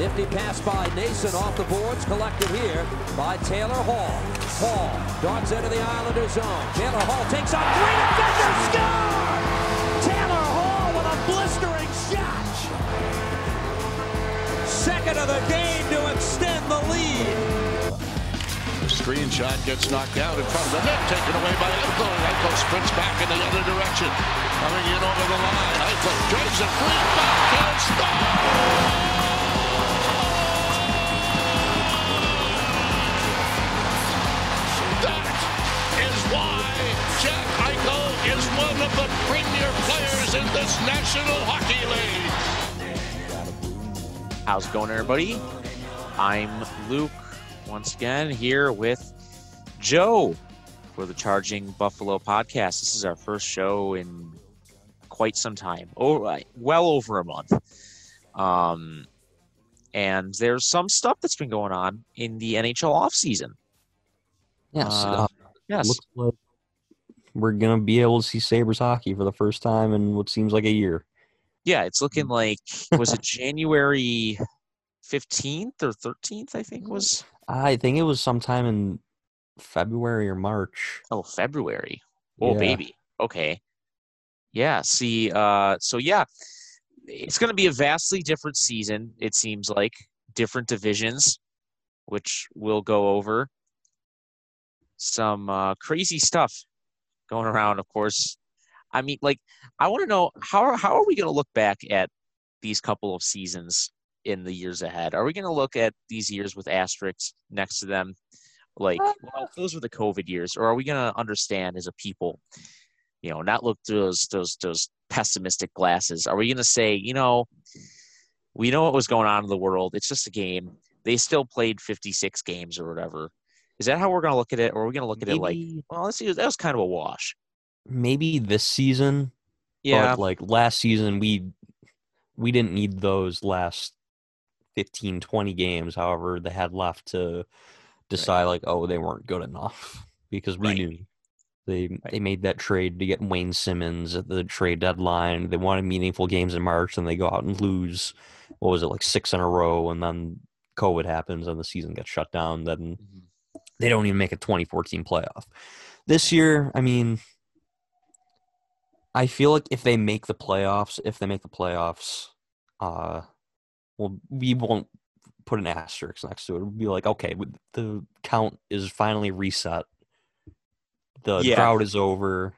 Nifty pass by Nason off the boards, collected here by Taylor Hall. Hall darts into the Islander zone. Taylor Hall takes on three defenders, score! Taylor Hall with a blistering shot. Second of the game to extend the lead. The screen shot gets knocked out in front of the net, taken away by Eichel. Eichel sprints back in the other direction. Coming in over the line. Eichel drives it free back and scores! One of the premier players in this National Hockey League. How's it going, everybody? I'm Luke, once again here with Joe for the Charging Buffalo podcast. This is our first show in quite some time, oh, well over a month. Um, and there's some stuff that's been going on in the NHL offseason. Yes. Uh, uh, yes. Looks like we're gonna be able to see Sabres hockey for the first time in what seems like a year. Yeah, it's looking mm. like was it January fifteenth or thirteenth? I think was. I think it was sometime in February or March. Oh, February. Oh, yeah. baby. Okay. Yeah. See. Uh. So yeah, it's going to be a vastly different season. It seems like different divisions, which we'll go over. Some uh, crazy stuff going around, of course. I mean, like, I want to know how how are we going to look back at these couple of seasons in the years ahead? Are we going to look at these years with asterisks next to them, like, uh, well, those were the COVID years, or are we going to understand as a people, you know, not look through those those those pessimistic glasses? Are we going to say, you know, we know what was going on in the world. It's just a game. They still played 56 games or whatever. Is that how we're going to look at it, or are we going to look at maybe, it like, well, let's see, that was kind of a wash? Maybe this season. Yeah. like last season, we we didn't need those last 15, 20 games. However, they had left to decide right. like, oh, they weren't good enough because we right. knew they right. they made that trade to get Wayne Simmonds at the trade deadline. They wanted meaningful games in March, and they go out and lose. What was it like six in a row, and then COVID happens and the season gets shut down. Then mm-hmm they don't even make a 2014 playoff. This year, I mean, I feel like if they make the playoffs, if they make the playoffs, uh, well, we won't put an asterisk next to it. It'll be like, okay, the count is finally reset. The yeah. drought is over.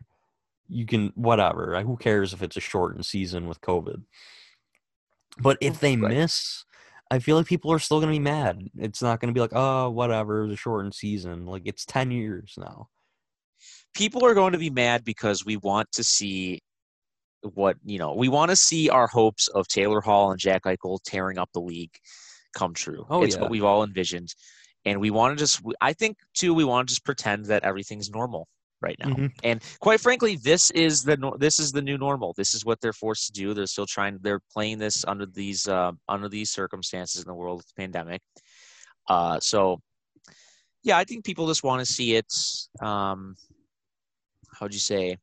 You can whatever. Who cares if it's a shortened season with COVID? But if they right. miss, I feel like people are still going to be mad. It's not going to be like, oh, whatever, it was a shortened season. Like it's 10 years now. People are going to be mad because we want to see what, you know, we want to see our hopes of Taylor Hall and Jack Eichel tearing up the league come true. Oh, it's yeah. what we've all envisioned. And we want to just, I think, too, we want to just pretend that everything's normal right now. Mm-hmm. And quite frankly, this is the this is the new normal. This is what they're forced to do. They're still trying. They're playing this under these uh, under these circumstances in the world of the pandemic. Uh, so, yeah, I think people just want to see it. Um, how'd you say?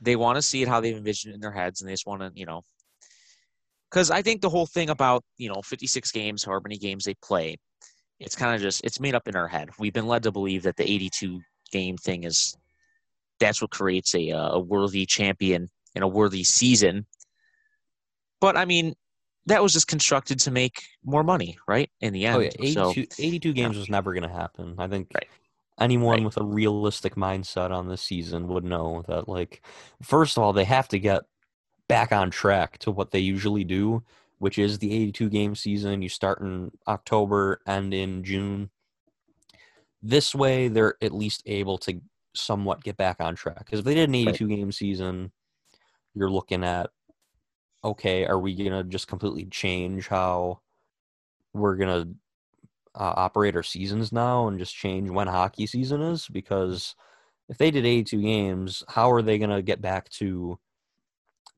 They want to see it how they've envisioned it in their heads, and they just want to, you know, because I think the whole thing about you know 56 games, however many games they play, it's kind of just it's made up in our head. We've been led to believe that the 82 game thing is that's what creates a uh, a worthy champion and a worthy season. But I mean, that was just constructed to make more money, right? In the end. Oh, yeah. 82, so, 82 games yeah. was never going to happen. I think right. anyone right. with a realistic mindset on this season would know that, like, first of all, they have to get back on track to what they usually do, which is the 82 game season. You start in October, end in June. This way, they're at least able to somewhat get back on track. Because if they did an 82 right. game season, you're looking at okay, are we gonna just completely change how we're gonna uh, operate our seasons now and just change when hockey season is? Because if they did 82 games, how are they gonna get back to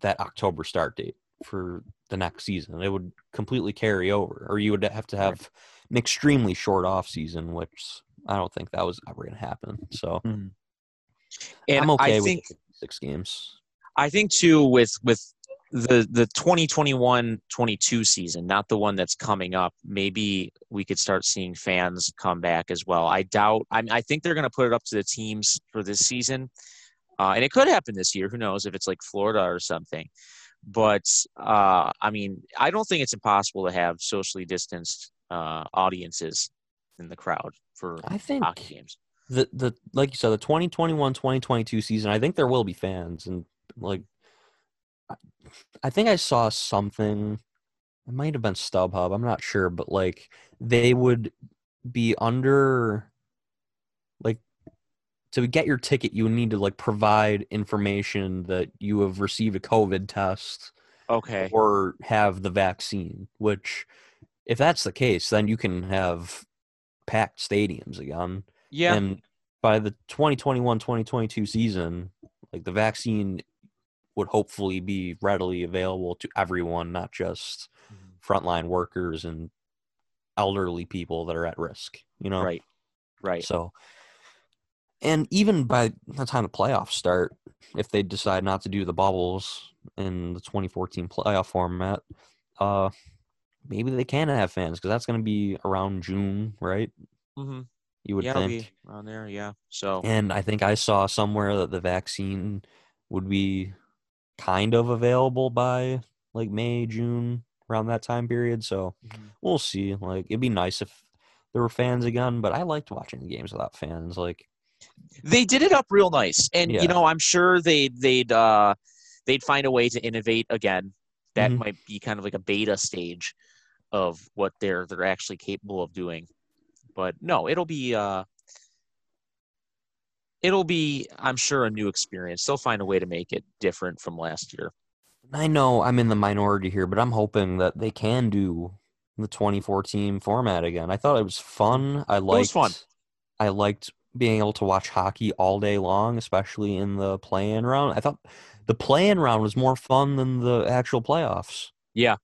that October start date for the next season? It would completely carry over, or you would have to have an extremely short off season, which I don't think that was ever going to happen. So, mm-hmm. and I'm okay I think, with six games. I think too with with the the 2021-22 season, not the one that's coming up, maybe we could start seeing fans come back as well. I doubt. I I think they're going to put it up to the teams for this season, uh, and it could happen this year. Who knows if it's like Florida or something? But uh, I mean, I don't think it's impossible to have socially distanced uh, audiences in the crowd for I think hockey games. The the like you said, the 2021-2022 season, I think there will be fans and like I think I saw something. It might have been StubHub. I'm not sure, but like they would be under like to get your ticket you would need to like provide information that you have received a covid test okay or have the vaccine which if that's the case then you can have packed stadiums again yeah and by the 2021-2022 season like the vaccine would hopefully be readily available to everyone, not just mm-hmm. frontline workers and elderly people that are at risk. You know, right, right. So, and even by the time the playoffs start, if they decide not to do the bubbles in the 2014 playoff format, uh, maybe they can have fans because that's going to be around June, right? Mm-hmm. You would yeah, think around there, yeah. So, and I think I saw somewhere that the vaccine would be kind of available by like May, June, around that time period. So mm-hmm. we'll see. Like it'd be nice if there were fans again, but I liked watching the games without fans. Like they did it up real nice, and yeah. you know I'm sure they they'd uh they'd find a way to innovate again. That mm-hmm. might be kind of like a beta stage of what they're they're actually capable of doing. But no, it'll be uh it'll be, I'm sure, a new experience. They'll find a way to make it different from last year. I know I'm in the minority here, but I'm hoping that they can do the 2014 format again. I thought it was fun. I liked. It was fun. I liked being able to watch hockey all day long, especially in the play-in round. I thought the play-in round was more fun than the actual playoffs. Yeah,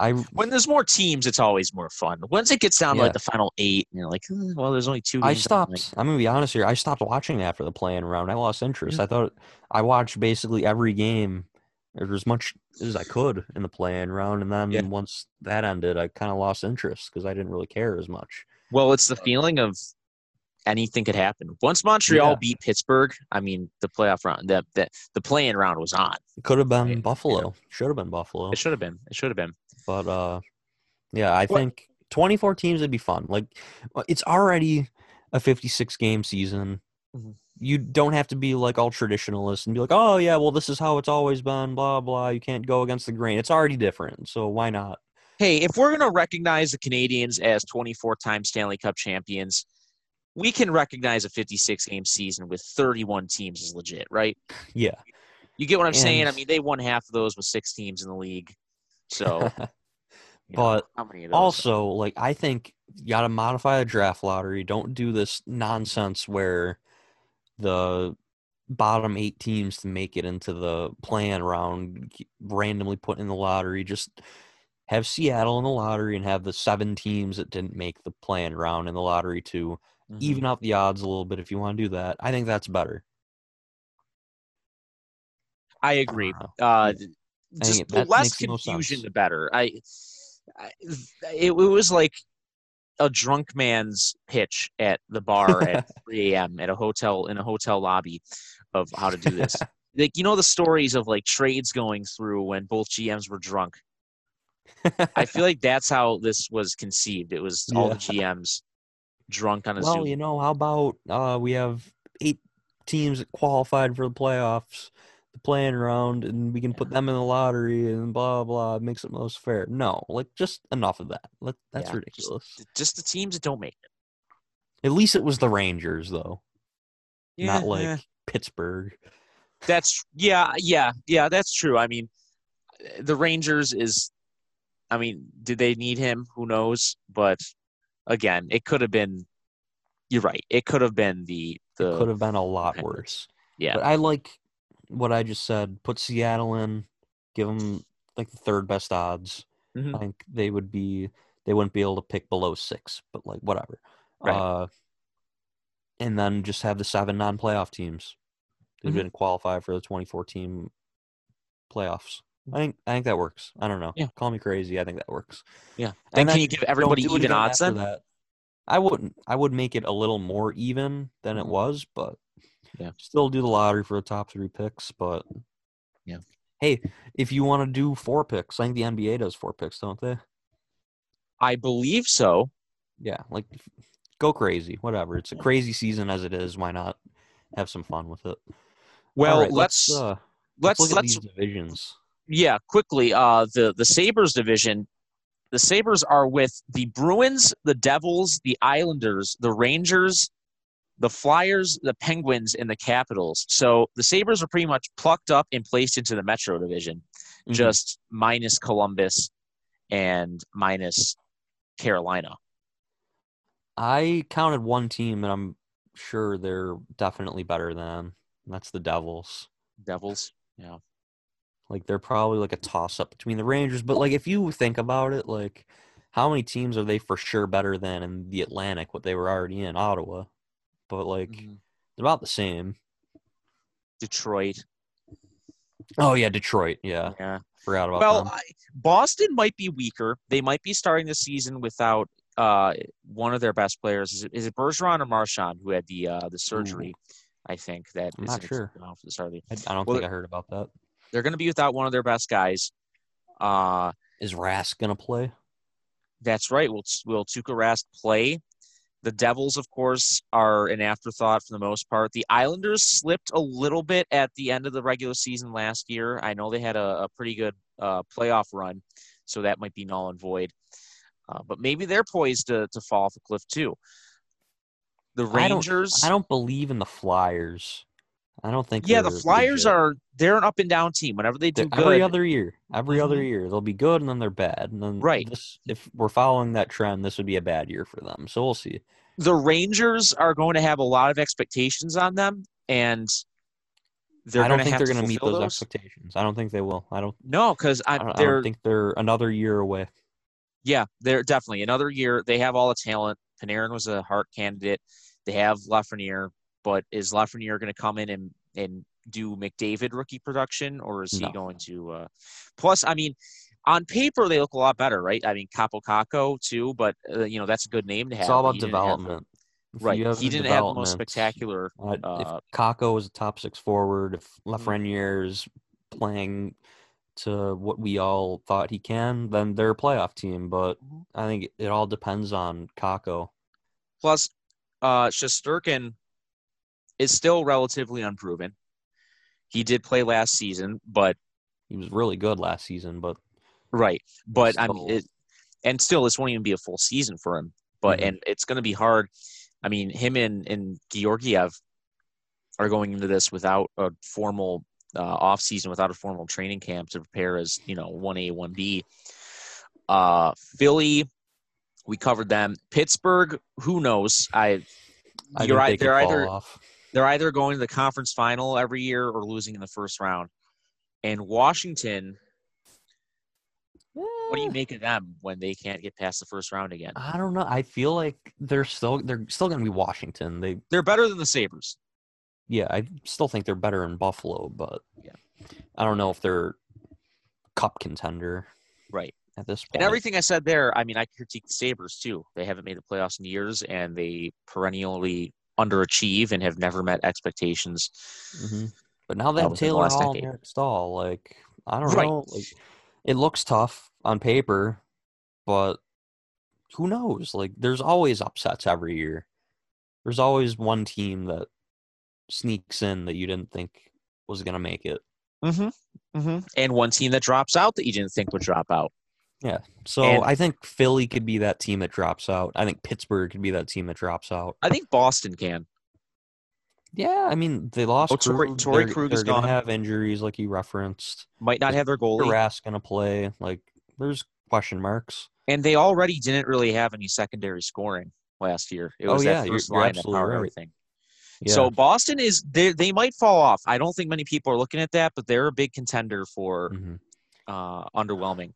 I when there's more teams, it's always more fun. Once it gets down yeah. to like the final eight, and you're like, eh, well, there's only two. I stopped. Like, I'm gonna be honest here. I stopped watching after the play-in round. I lost interest. Yeah. I thought I watched basically every game or as much as I could in the play-in round, and then yeah. once that ended, I kind of lost interest because I didn't really care as much. Well, it's the feeling of anything could happen. Once Montreal yeah. beat Pittsburgh, I mean, the playoff round, the the, the play-in round was on. It could have been Buffalo. Should have been Buffalo. It should have been. It should have been. But uh, yeah, I what? think 24 teams would be fun. Like uh, it's already a 56 game season. Mm-hmm. You don't have to be like all traditionalist and be like, oh yeah, well this is how it's always been. Blah blah. You can't go against the grain. It's already different. So why not? Hey, if we're gonna recognize the Canadiens as 24 time Stanley Cup champions, we can recognize a 56 game season with 31 teams is legit, right? Yeah. You get what I'm and, saying? I mean, they won half of those with six teams in the league. So but also, like, I think you got to modify the draft lottery. Don't do this nonsense where the bottom eight teams to make it into the play-in round randomly put in the lottery. Just have Seattle in the lottery and have the seven teams that didn't make the play-in round in the lottery to mm-hmm. even out the odds a little bit if you want to do that. I think that's better. I agree. Uh, just the less confusion, the better. I it, it was like a drunk man's pitch at the bar at 3 a.m. at a hotel in a hotel lobby of how to do this. like you know the stories of like trades going through when both GMs were drunk. I feel like that's how this was conceived. It was all the GMs drunk on a well, Zoom. you know, how about uh, we have eight teams that qualified for the playoffs the play-in round and we can put them in the lottery and blah blah it makes it most fair. No, like just enough of that. Let, that's yeah, ridiculous. Just, just, the teams that don't make it. At least it was the Rangers though. Yeah, Not like yeah. Pittsburgh. That's yeah, yeah, yeah, that's true. I mean eh, the Rangers is I mean, did they need him? Who knows? But again, it could have been you're right. It could have been the the it could have been a lot worse. Yeah. But I like what I just said. Put Seattle in, give them like the third best odds. Mm-hmm. I think they would be they wouldn't be able to pick below six, but like whatever. Right. Uh, and then just have the seven non-playoff teams. They mm-hmm. didn't qualify for the 2014 playoffs. I think I think that works. I don't know. Yeah. Call me crazy. I think that works. Yeah. Then And can you give everybody Don't do it even odds then? That. I wouldn't. I would make it a little more even than it Mhm. was, but Yeah. still do the lottery for the top three picks. But Yeah. hey, if you want to do four picks, I think the NBA does four picks, don't they? I believe so. Yeah, like go crazy, whatever. It's a crazy season as it is. Why not have some fun with it? Well, right, let's uh, let's look at let's these divisions. yeah, quickly. Uh, the the Sabres division. The Sabres are with the Bruins, the Devils, the Islanders, the Rangers, the Flyers, the Penguins, and the Capitals. So the Sabres are pretty much plucked up and placed into the Metro division, Mhm. just minus Columbus and minus Carolina. I counted one team, and I'm sure they're definitely better than. that's the Devils. Devils. Yeah. Like they're probably like a toss up between the Rangers, but like if you think about it, like how many teams are they for sure better than in the Atlantic? What they were already in Ottawa, but like Mhm. they're about the same. Detroit. Oh yeah, Detroit. Yeah, Yeah. forgot about Well, them. I, Boston might be weaker. They might be starting the season without uh, one of their best players. Is it, is it Bergeron or Marchand who had the uh, the surgery? I think that I'm is not sure. excuse now for the start of the- I, I don't well, think I heard about that. They're going to be without one of their best guys. Uh, Is Rask gonna play? that's right. Will Will Tuukka Rask play? The Devils, of course, are an afterthought for the most part. The Islanders slipped a little bit at the end of the regular season last year. I know they had a, a pretty good uh, playoff run, so that might be null and void. Uh, but maybe they're poised to, to fall off a cliff too. The I don't- Rangers, I don't believe in the Flyers. I don't think. yeah, the Flyers are they're an up and down team. Whenever they do good, every other year. Every other Mhm. year, they'll be good and then they're bad. And then Right. This, if we're following that trend, this would be a bad year for them. So we'll see. the Rangers are going to have a lot of expectations on them, and they're I don't think they're going to meet fulfill those, expectations. I don't think they will. I don't. No, because I don't, I don't think they're another year away. yeah, they're definitely another year. They have all the talent. Panarin was a Hart candidate. They have Lafreniere, but is Lafreniere going to come in and and do McDavid rookie production, or is he No. going to? Uh, plus, I mean, on paper they look a lot better, right? I mean, Kaapo Kakko too, but uh, you know that's a good name to have. It's all about he didn't have development. Right? He didn't have the most spectacular. Uh, Uh, if Kakko is a top six forward, if Mhm. Lafreniere is playing to what we all thought he can, then they're a playoff team. But Mhm. I think it all depends on Kakko. Plus, uh, Shesterkin is still relatively unproven. He did play last season, but He was really good last season, but right, but I mean, it, and still, this won't even be a full season for him. But Mhm. and it's going to be hard. I mean, him and and Georgiev are going into this without a formal uh, off season, without a formal training camp to prepare as you know one A one B. Uh, Philly, we covered them. Pittsburgh, who knows? I I you're think right. they They're either off. They're either going to the conference final every year or losing in the first round. And Washington, what do you make of them when they can't get past the first round again? I don't know. I feel like they're still they're still going to be Washington. They They're better than the Sabres. yeah, I still think they're better in Buffalo, but Yeah. I don't know if they're cup contender Right. at this point. And everything I said there, I mean, I critique the Sabres too. They haven't made the playoffs in years and they perennially underachieve and have never met expectations. hmm But now they That have Taylor Hall and decade. Eric Staal. Like I don't Right. know. Like it looks tough on paper, but who knows? Like there's always upsets every year. There's always one team that sneaks in that you didn't think was gonna make it. Mm-hmm. Mm-hmm. And one team that drops out that you didn't think would drop out. So And- I think Philly could be that team that drops out. I think Pittsburgh could be that team that drops out. I think Boston can. Yeah, I mean they lost. Oh, Torey- Krug. Krug is gone. have injuries, like you referenced. Might not have their goalie. Rask gonna play. Like there's question marks. And they already didn't really have any secondary scoring last year. It Oh, was yeah, that you're- 1st you're line that powered right. everything. Yeah. So Boston is they they might fall off. I don't think many people are looking at that, but they're a big contender for Mhm. uh, underwhelming next I've- year.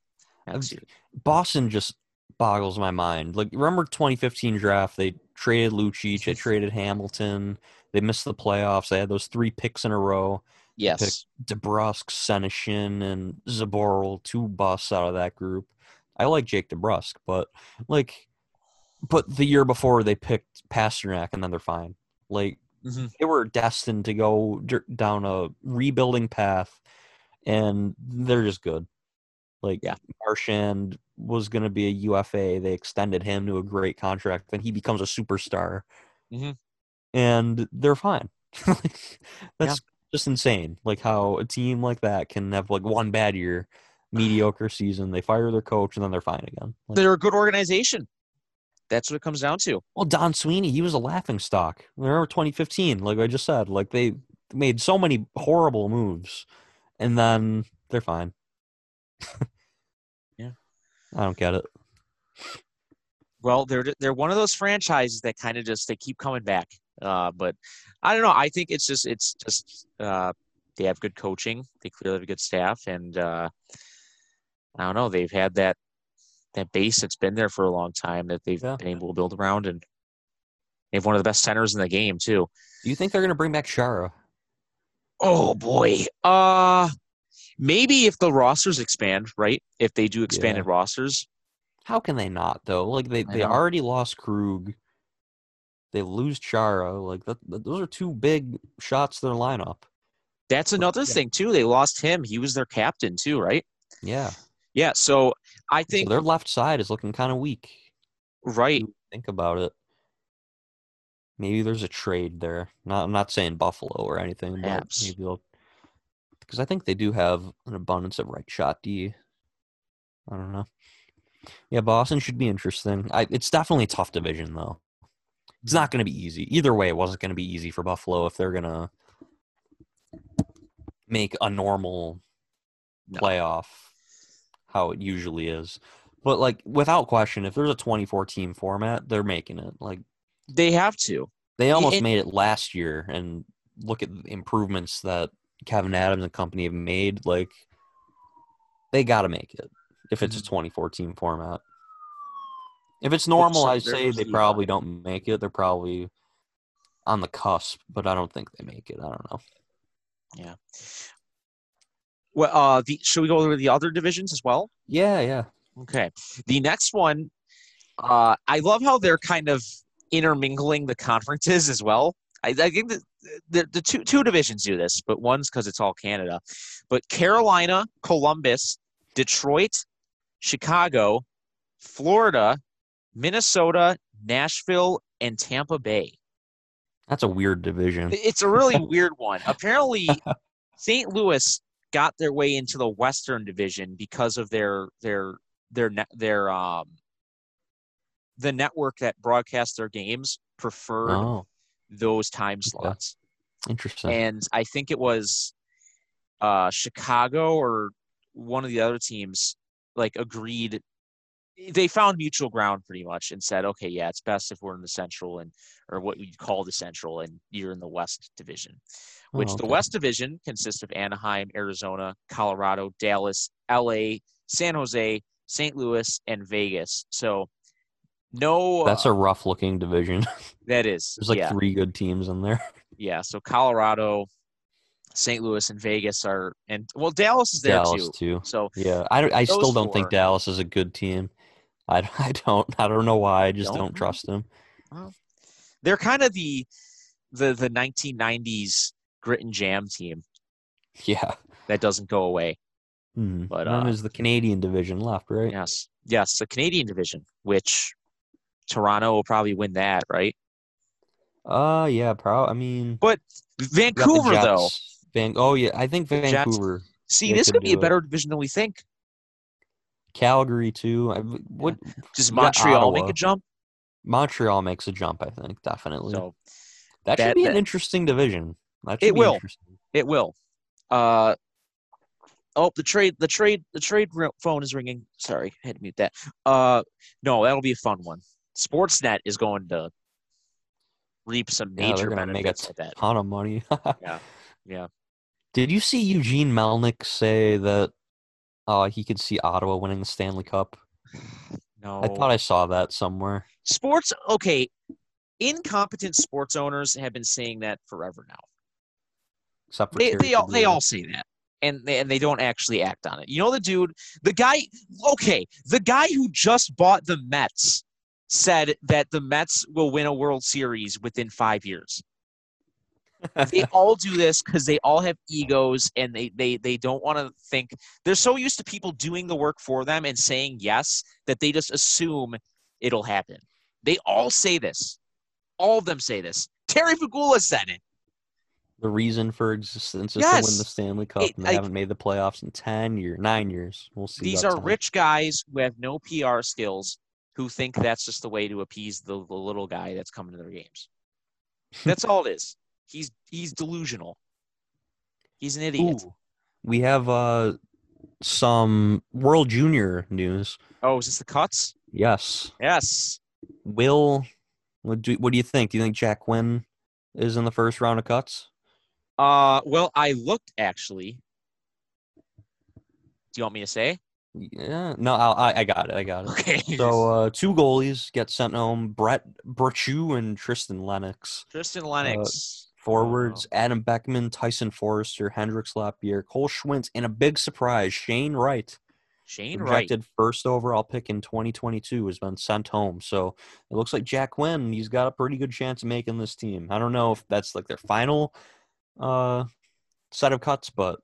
Boston just boggles my mind. Like remember 2015 draft? They traded Lucic, they traded Hamilton. They missed the playoffs. They had those three picks in a row. Yes. DeBrusk, Senyshyn, and Zboril, two busts out of that group. I like Jake DeBrusk, but like, but the year before they picked Pastrnak, and then they're fine. Like mm-hmm. they were destined to go down a rebuilding path, and they're just good. Like yeah. Marchand was going to be a UFA. They extended him to a great contract. Then he becomes a superstar, mm-hmm. and they're fine. That's yeah. just insane. Like how a team like that can have like one bad year, mediocre season. They fire their coach, and then they're fine again. Like, they're a good organization. That's what it comes down to. Well, Don Sweeney, he was a laughing stock. Remember 2015, like I just said, like they made so many horrible moves, and then they're fine. I don't get it. Well, they're they're one of those franchises that kind of just they keep coming back. Uh, but I don't know. I think it's just it's just uh, they have good coaching. They clearly have a good staff, and uh, I don't know. They've had that that base that's been there for a long time that they've yeah. been able to build around, and they have one of the best centers in the game too. Do you think they're going to bring back Chara? Oh boy, uh maybe if the rosters expand, right? If they do expanded yeah. rosters, how can they not though? Like they they already lost Krug. They lose Chara. Like that, those are two big shots to their lineup. That's another yeah. thing too. They lost him. He was their captain too, right? Yeah. Yeah. So I think so their left side is looking kind of weak. Right. Think about it. Maybe there's a trade there. Not I'm not saying Buffalo or anything, Perhaps. but maybe they'll because I think they do have an abundance of right shot D. I don't know. Yeah, Boston should be interesting. I, it's definitely a tough division though. It's mm-hmm. not going to be easy. Either way, it wasn't going to be easy for Buffalo if they're going to make a normal playoff how it usually is. But like without question, if there's a 24 team format, they're making it. Like they have to. They almost it, made it last year and look at the improvements that Kevyn Adams and company have made. Like they got to make it if it's a mm-hmm. 24 team format. If it's normal, I say they probably don't make it. They're probably on the cusp, but I don't think they make it. I don't know. Yeah. Well, uh, the, should we go over the other divisions as well? Yeah, yeah. Okay. The next one, uh, I love how they're kind of intermingling the conferences as well. I, I think that the, the two two divisions do this, but one's because it's all Canada. But Carolina, Columbus, Detroit, Chicago, Florida, Minnesota, Nashville, and Tampa Bay. That's a weird division. It's a really weird one. Apparently, St. Louis got their way into the Western Division because of their their their their um the network that broadcasts their games preferred oh. Those time slots. Interesting. And I think it was uh Chicago or one of the other teams like agreed they found mutual ground pretty much and said, okay, yeah, it's best if we're in the central and or what we call the central and you're in the west division. Which oh, okay. the west division consists of Anaheim, Arizona, Colorado, Dallas, LA, San Jose, St. Louis, and Vegas. So no That's uh, a rough looking division. That is. There's like yeah. three good teams in there. Yeah, so Colorado, St. Louis and Vegas are, and well, Dallas is there Dallas too. too. So yeah, I, I still don't four, think Dallas is a good team. I, I don't I don't know why. I just don't, don't trust them. Well, they're kind of the the the 1990s grit and jam team. Yeah, that doesn't go away. Hmm. But uh, is the Canadian division left, right? Yes, yes, the Canadian division, which Toronto will probably win that, right? Uh, yeah, probably. I mean, but Vancouver though. Van, oh yeah, I think Vancouver. Jets. See, this could be a better it. division than we think. Calgary too. I, what yeah. does Montreal make a jump? Montreal makes a jump, I think, definitely. So that, that should be that, an interesting division. it will. It will. Uh, oh, the trade, the trade, the trade phone is ringing. Sorry, I had to mute that. Uh, no, that'll be a fun one. Sportsnet is going to reap some major yeah, benefits make a that. Ton of money. yeah, yeah. Did you see Eugene Melnyk say that uh, he could see Ottawa winning the Stanley Cup? No. I thought I saw that somewhere. Sports, okay. Incompetent sports owners have been saying that forever now. Except for they they all, they all say that, and they, and they don't actually act on it. You know the dude, the guy. Okay, the guy who just bought the Mets said that the Mets will win a World Series within five years. they all do this because they all have egos and they they they don't want to think they're so used to people doing the work for them and saying yes that they just assume it'll happen. They all say this. All of them say this. Terry Pegula said it. The reason for existence is yes. to win the Stanley Cup, it, and they I, haven't made the playoffs in ten years, nine years. We'll see. These are 10. rich guys who have no PR skills, who think that's just the way to appease the, the little guy that's coming to their games. That's all it is. He's he's delusional. He's an idiot. Ooh, we have uh some World Junior news. Oh, is this the cuts? Yes. Yes. Will what do what do you think? Do you think Jack Quinn is in the first round of cuts? Uh, well, I looked actually. Do you want me to say? Yeah, no, I I got it. I got it. Okay. So uh, two goalies get sent home: Brett Brochu and Tristan Lennox. Tristan Lennox. Uh, forwards: oh. Adam Beckman, Tyson Foerster, Hendrix Lapierre, Cole Schwindt, and a big surprise: Shane Wright. Shane projected Wright. first overall pick in 2022 has been sent home. So it looks like Jack Quinn, he's got a pretty good chance of making this team. I don't know if that's like their final uh, set of cuts, but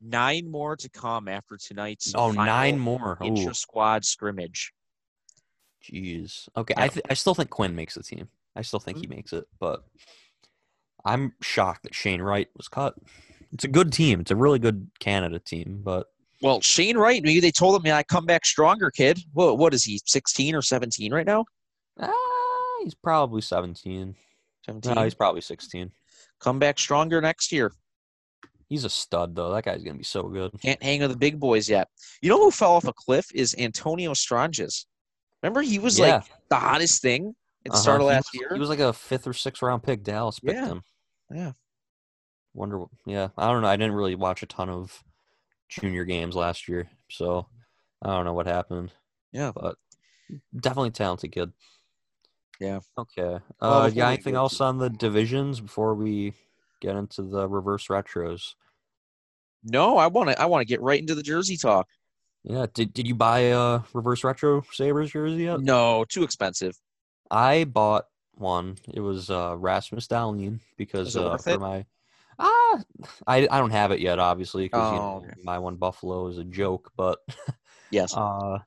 nine more to come after tonight's. Oh, nine more intra squad scrimmage. Jeez. Okay, I th- I still think Quinn makes the team. I still think mm-hmm. he makes it, but I'm shocked that Shane Wright was cut. It's a good team. It's a really good Canada team, but well, Shane Wright, maybe they told him, "Yeah, come back stronger, kid." What what is he? 16 or 17 right now? Ah, uh, he's probably 17. 17. No, he's probably 16. Come back stronger next year. He's a stud, though. That guy's gonna be so good. Can't hang with the big boys yet. You know who fell off a cliff is Antonio Stranges. Remember, he was yeah. like the hottest thing at the uh-huh. start of last he was, year. He was like a fifth or sixth round pick. Dallas picked yeah. him. Yeah. Wonder. Yeah, I don't know. I didn't really watch a ton of junior games last year, so I don't know what happened. Yeah, but definitely talented kid. Yeah. Okay. Uh, well, yeah. Anything else on the divisions before we get into the reverse retros? No, I want to. I want to get right into the jersey talk. Yeah. Did Did you buy a reverse retro Sabres jersey yet? No, too expensive. I bought one. It was uh, Rasmus Dahlin because uh, for it? my ah, I I don't have it yet, obviously, because oh, you know, my one Buffalo is a joke, but yes, uh,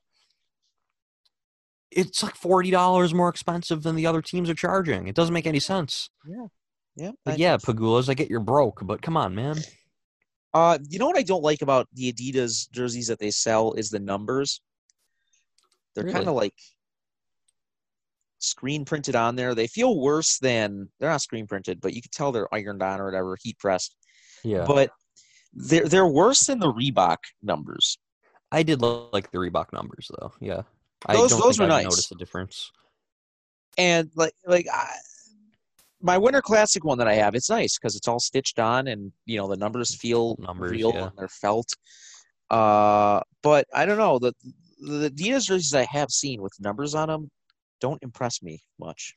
it's like forty dollars more expensive than the other teams are charging. It doesn't make any sense. Yeah, yeah, but yeah. Pegulas, I get you're broke, but come on, man. Uh, you know what I don't like about the Adidas jerseys that they sell is the numbers. They're really? kind of like screen printed on there. They feel worse than they're not screen printed, but you can tell they're ironed on or whatever, heat pressed. Yeah. But they're they're worse than the Reebok numbers. I did like the Reebok numbers though. Yeah. Those, those were nice. Notice the difference. And like like I, my Winter Classic one that I have, it's nice because it's all stitched on, and you know the numbers feel numbers, real yeah. and they're felt. Uh, but I don't know the the Adidas jerseys I have seen with numbers on them don't impress me much.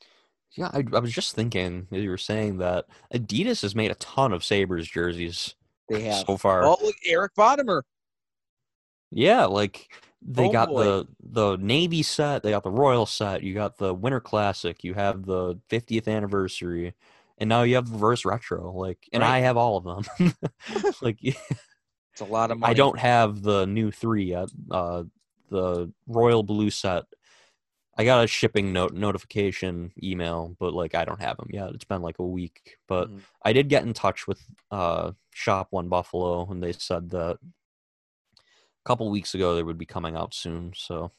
Yeah, I, I was just thinking as you were saying that Adidas has made a ton of Sabres jerseys. They have so far. Oh, look, Eric Bottomer. Yeah, like they oh, got boy. the the Navy set, they got the Royal set, you got the Winter Classic, you have the 50th anniversary, and now you have reverse retro. Like, and right. I have all of them. like, it's a lot of money. I don't have the new three yet. Uh, the Royal Blue set. I got a shipping note notification email, but like I don't have them yet. It's been like a week, but mm-hmm. I did get in touch with uh, Shop One Buffalo, and they said that a couple weeks ago they would be coming out soon. So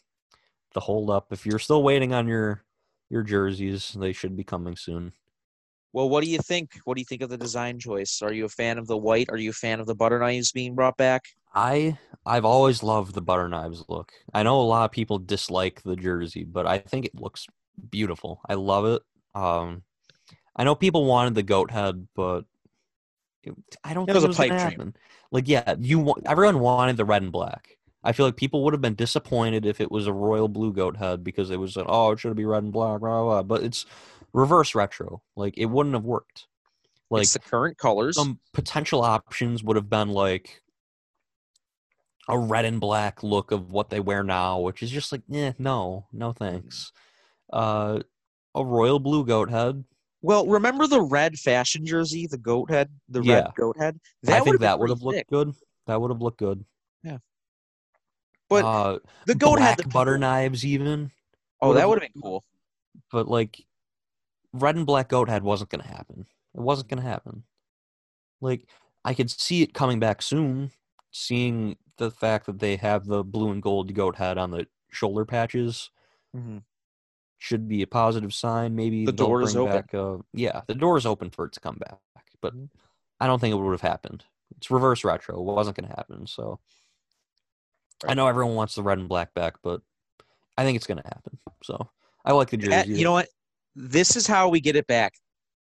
the hold up, if you're still waiting on your your jerseys, they should be coming soon. Well, what do you think? What do you think of the design choice? Are you a fan of the white? Are you a fan of the butter knives being brought back? I I've always loved the butter knives look. I know a lot of people dislike the jersey, but I think it looks beautiful. I love it. Um, I know people wanted the goat head, but I don't it think was it was a pipe dream. Happen. Like, yeah, you everyone wanted the red and black. I feel like people would have been disappointed if it was a royal blue goat head because it was an oh, it should be red and black, blah, blah, blah. but it's reverse retro. Like, it wouldn't have worked. Like it's the current colors. Some potential options would have been like a red and black look of what they wear now, which is just like, eh, no, no thanks. Uh, a royal blue goat head. Well, remember the red fashion jersey, the goat head, the yeah. red goat head. That I think that would have looked good. That would have looked good. Yeah. But uh, the goat had the butter knives, even. Oh, that would have been cool. But like, red and black goat head wasn't going to happen. It wasn't going to happen. Like, I could see it coming back soon. Seeing the fact that they have the blue and gold goat head on the shoulder patches mm-hmm. Should be a positive sign. Maybe the door is open. Back, uh, yeah, the door is open for it to come back, but mm-hmm. I don't think it would have happened. It's reverse retro. It wasn't going to happen. So right. I know everyone wants the red and black back, but I think it's going to happen. So I like the jersey. You know what? This is how we get it back.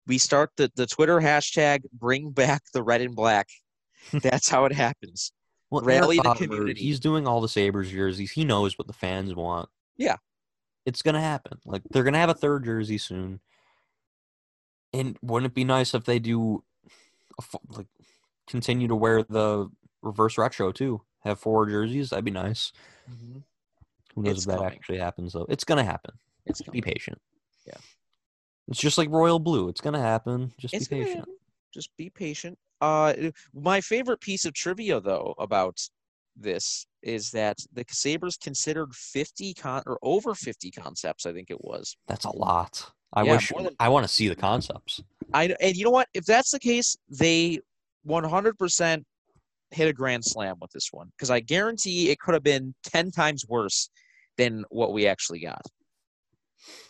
We start the, the Twitter hashtag bring back the red and black. That's how it happens. Well, rally the community. He's doing all the Sabres jerseys. He knows what the fans want. Yeah. It's gonna happen. Like they're gonna have a third jersey soon. And wouldn't it be nice if they do like continue to wear the reverse retro too? Have four jerseys? That'd be nice. Mm-hmm. Who knows it's if that coming. actually happens though? It's gonna happen. It's be patient. Yeah. It's just like royal blue. It's gonna happen. Just it's be patient. Just be patient. Uh, my favorite piece of trivia though about this is that the Sabres considered 50 con or over 50 concepts. I think it was. That's a lot. I yeah, wish than, I want to see the concepts. I and you know what? If that's the case, they 100% hit a grand slam with this one because I guarantee it could have been 10 times worse than what we actually got.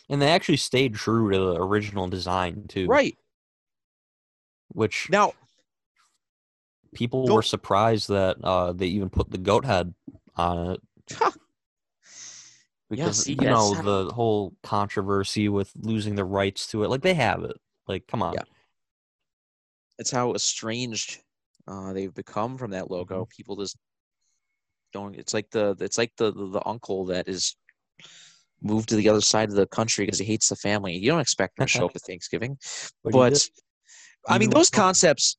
And they actually stayed true to the original design too. Right. Which now people were surprised that uh, they even put the goat head on it. because you know the whole controversy with losing the rights to it. Like they have it. Like come on. Yeah. It's how estranged uh, they've become from that logo. Mm-hmm. People just don't. It's like the it's like the, the, the uncle that is moved to the other side of the country because he hates the family. You don't expect him to show up at Thanksgiving, but I mean those concepts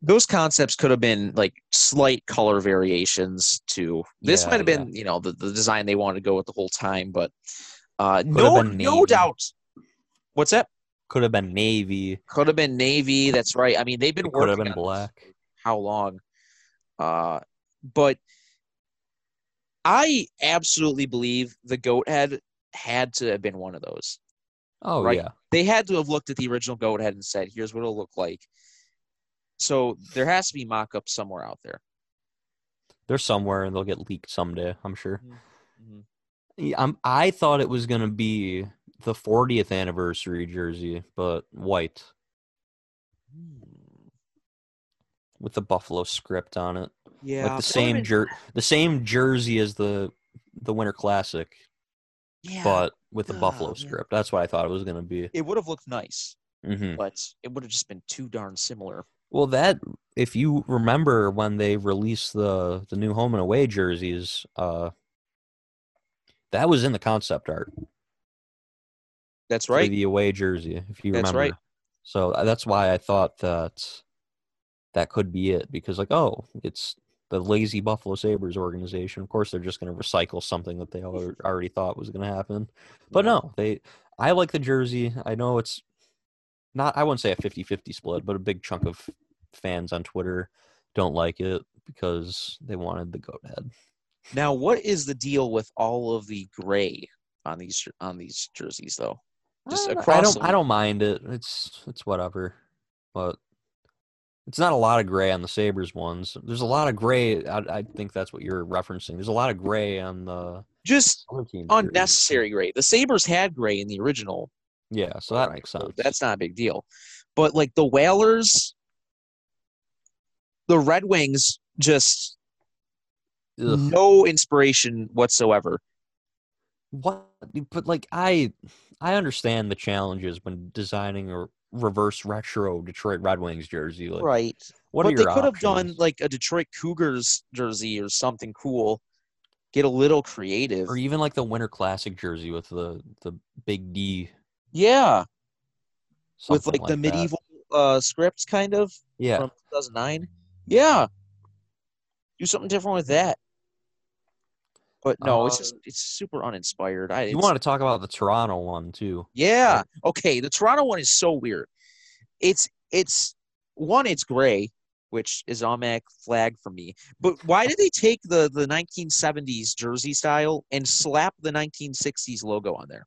those concepts could have been like slight color variations to this yeah, might have been yeah. you know the, the design they wanted to go with the whole time but uh no no doubt. What's that? Could have been navy. Could have been navy that's right. I mean they've been it working could have been black. how long? Uh but i absolutely believe the goat head had to have been one of those. Oh right? yeah. They had to have looked at the original goat head and said here's what it'll look like so there has to be mock-ups somewhere out there. They're somewhere, and they'll get leaked someday. I'm sure. Mm-hmm. Yeah, I'm, I thought it was gonna be the 40th anniversary jersey, but white hmm. with the buffalo script on it. Yeah, like the same jer- the same jersey as the the Winter Classic. Yeah, but with the buffalo script. That's what I thought it was gonna be. It would have looked nice, mm-hmm. but it would have just been too darn similar. Well, that if you remember when they released the the new home and away jerseys, uh, that was in the concept art. That's right. the away jersey, if you that's remember. Right. So uh, that's why I thought that that could be it because, like, oh, it's the Lazy Buffalo Sabres organization. Of course, they're just going to recycle something that they already thought was going to happen. But no, they. I like the jersey. I know it's not I wouldn't say a 50-50 split, but a big chunk of fans on Twitter don't like it because they wanted the goat head. Now, what is the deal with all of the gray on these on these jerseys though? Just across I don't I don't mind it. It's it's whatever. But it's not a lot of gray on the Sabres ones. There's a lot of gray. I, I think that's what you're referencing. There's a lot of gray on the just unnecessary gray. The Sabres had gray in the original yeah, so that right. makes sense. That's not a big deal. But like the Whalers, the Red Wings, just Ugh. no inspiration whatsoever. What? But like I, I understand the challenges when designing a reverse retro Detroit Red Wings jersey. Like, right. What but they could options? have done like a Detroit Cougars jersey or something cool. Get a little creative, or even like the Winter Classic jersey with the the big D yeah. Something with like, like the medieval uh, script, kind of. Yeah. From 2009. Yeah. Do something different with that. But no, uh, it's just it's super uninspired. I, you want to talk about the Toronto one too? Yeah. Okay. The Toronto one is so weird. It's it's one. It's gray, which is automatic flag for me. But why did they take the the 1970s jersey style and slap the 1960s logo on there?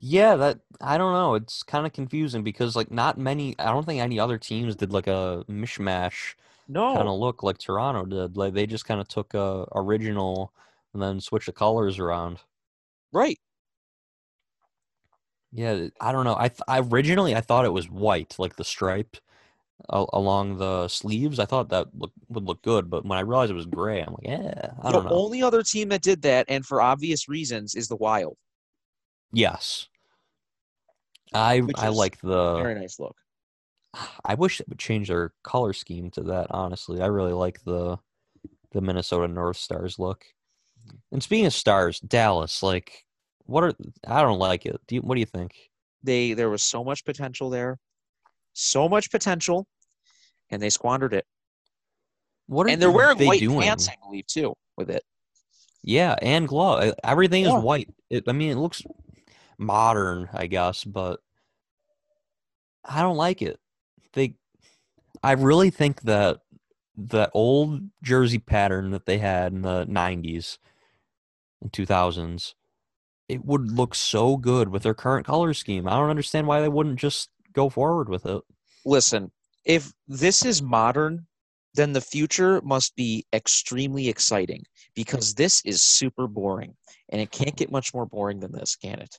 Yeah, that I don't know. It's kind of confusing because like not many. I don't think any other teams did like a mishmash no kind of look like Toronto did. Like they just kind of took a original and then switched the colors around. Right. Yeah, I don't know. I, th- I originally I thought it was white, like the stripe along the sleeves. I thought that look, would look good, but when I realized it was gray, I'm like, yeah, I don't know. The only other team that did that, and for obvious reasons, is the Wild. Yes. I I like the very nice look. I wish they would change their color scheme to that. Honestly, I really like the the Minnesota North Stars look. And speaking of stars, Dallas, like, what are I don't like it. Do you, what do you think? They there was so much potential there, so much potential, and they squandered it. What and they're wearing they white doing? pants, I believe, too, with it. Yeah, and glove. Everything yeah. is white. It, I mean, it looks modern, I guess, but I don't like it. They, I really think that that old jersey pattern that they had in the '90s and 2000s, it would look so good with their current color scheme. I don't understand why they wouldn't just go forward with it. Listen, if this is modern, then the future must be extremely exciting because this is super boring and it can't get much more boring than this, can it?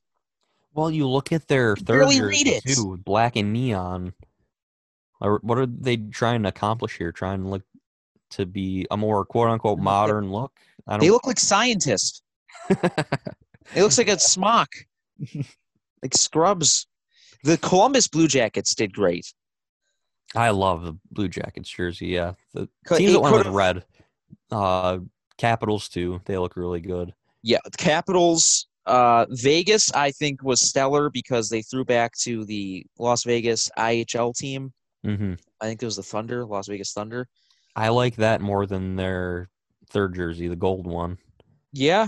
Well, you look at their third jersey too, black and neon. What are they trying to accomplish here? Trying to look to be a more quote unquote modern look. I don't... They look like scientists. it looks like a smock, like scrubs. The Columbus Blue Jackets did great. I love the Blue Jackets jersey. Yeah, the teams that went with red, uh, Capitals too. They look really good. Yeah, the Capitals. Uh, Vegas, I think, was stellar because they threw back to the Las Vegas IHL team. Mm-hmm. I think it was the Thunder, Las Vegas Thunder. I like that more than their third jersey, the gold one. Yeah,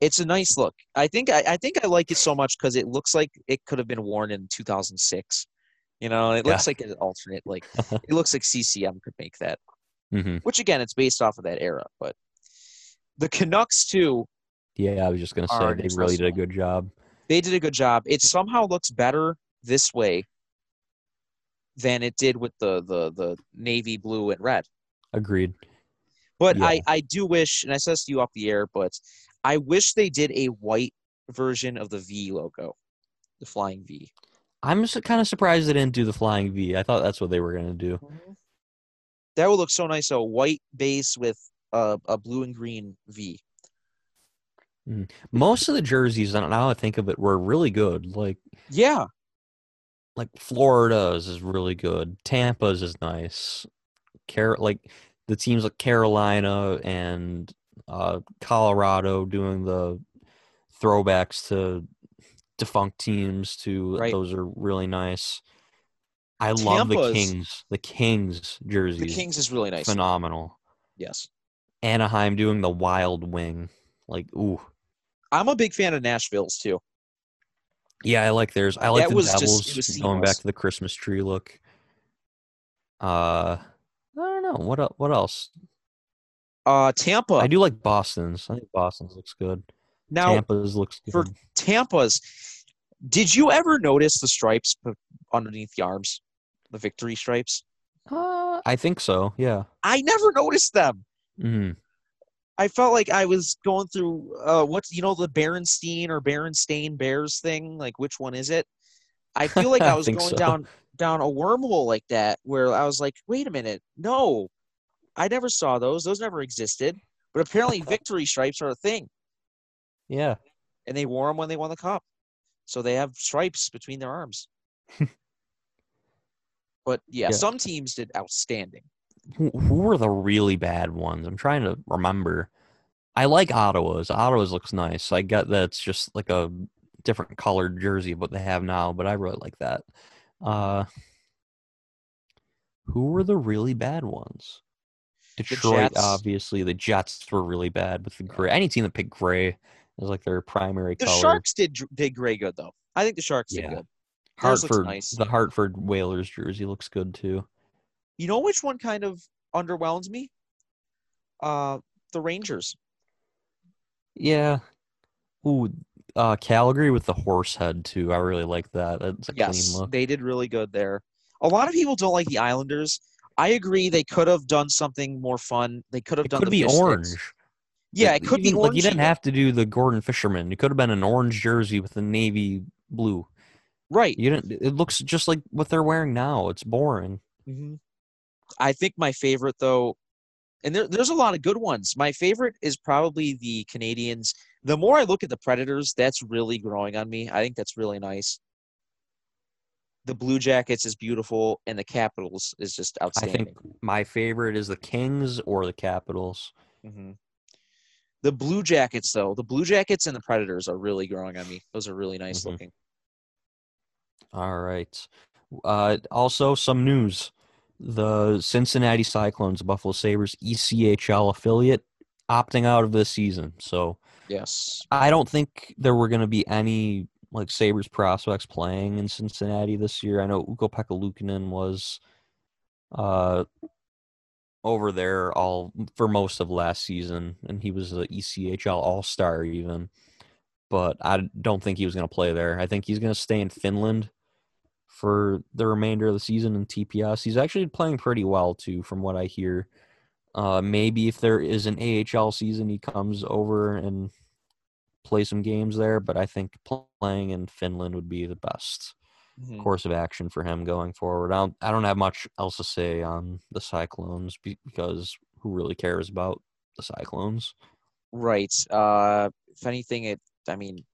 it's a nice look. I think I, I think I like it so much because it looks like it could have been worn in 2006. You know, it looks yeah. like an alternate. Like it looks like CCM could make that. Mm-hmm. Which again, it's based off of that era. But the Canucks too. Yeah, I was just gonna say they really did a good job. They did a good job. It somehow looks better this way than it did with the the the navy blue and red. Agreed. But yeah. I I do wish, and I said to you off the air, but I wish they did a white version of the V logo, the flying V. I'm just kind of surprised they didn't do the flying V. I thought that's what they were gonna do. Mm-hmm. That would look so nice. A white base with a, a blue and green V. Mm. Most of the jerseys, now I think of it, were really good. Like yeah, like Florida's is really good. Tampa's is nice. Car like the teams like Carolina and uh, Colorado doing the throwbacks to defunct teams to right. those are really nice. I Tampa's, love the Kings. The Kings jerseys. The Kings is really nice. Phenomenal. Yes. Anaheim doing the wild wing. Like, ooh. I'm a big fan of Nashville's too. Yeah, I like theirs. I like that the Devils just, going back to the Christmas tree look. Uh, I don't know what what else. Uh, Tampa. I do like Boston's. I think Boston's looks good. Now Tampa's looks good. for Tampa's. Did you ever notice the stripes underneath the arms, the victory stripes? Uh, I think so. Yeah. I never noticed them. Mm-hmm. I felt like I was going through uh what's you know the Berenstein or Berenstain Bears thing. Like which one is it? I feel like I was I going so. down down a wormhole like that where I was like, wait a minute, no, I never saw those. Those never existed. But apparently, victory stripes are a thing. Yeah, and they wore them when they won the cup, so they have stripes between their arms. but yeah, yeah, some teams did outstanding who, who were the really bad ones? I'm trying to remember. I like Ottawa's. Ottawa's looks nice. I get that it's just like a different colored jersey of what they have now, but I really like that. Uh, who were the really bad ones? Detroit, the obviously. The Jets were really bad with the gray. Any team that picked gray is like their primary the color. The Sharks did did gray good though. I think the Sharks yeah. did good. Hartford, nice. the Hartford Whalers jersey looks good too. You know which one kind of underwhelms me? Uh, the Rangers. Yeah. Ooh, uh, Calgary with the horse head too. I really like that. That's a yes, clean look. They did really good there. A lot of people don't like the Islanders. I agree. They could have done something more fun. They could have it done. Could be orange. Sticks. Yeah, it could be orange. Like you didn't have to do the Gordon Fisherman. It could have been an orange jersey with the navy blue. Right. You didn't. It looks just like what they're wearing now. It's boring. Mm-hmm. I think my favorite though, and there, there's a lot of good ones. My favorite is probably the Canadiens. The more I look at the Predators, that's really growing on me. I think that's really nice the Blue Jackets is beautiful, and the Capitals is just outstanding. I think my favorite is the Kings or the Capitals. Mm-hmm. The Blue Jackets, though, the Blue Jackets and the Predators are really growing on me. Those are really nice mm-hmm. looking. All right. Uh, also, some news: the Cincinnati Cyclones, Buffalo Sabres ECHL affiliate, opting out of this season. So, yes, I don't think there were going to be any like Sabres prospects playing in Cincinnati this year. I know Ukko-Pekka Luukkonen was uh over there all for most of last season and he was the ECHL all-star even. But I don't think he was going to play there. I think he's going to stay in Finland for the remainder of the season in TPS. He's actually playing pretty well too from what I hear. Uh, maybe if there is an AHL season, he comes over and play some games there, but I think playing in Finland would be the best mm-hmm. course of action for him going forward. I don't, I don't have much else to say on the Cyclones because who really cares about the Cyclones? Right. Uh, if anything, it. I mean,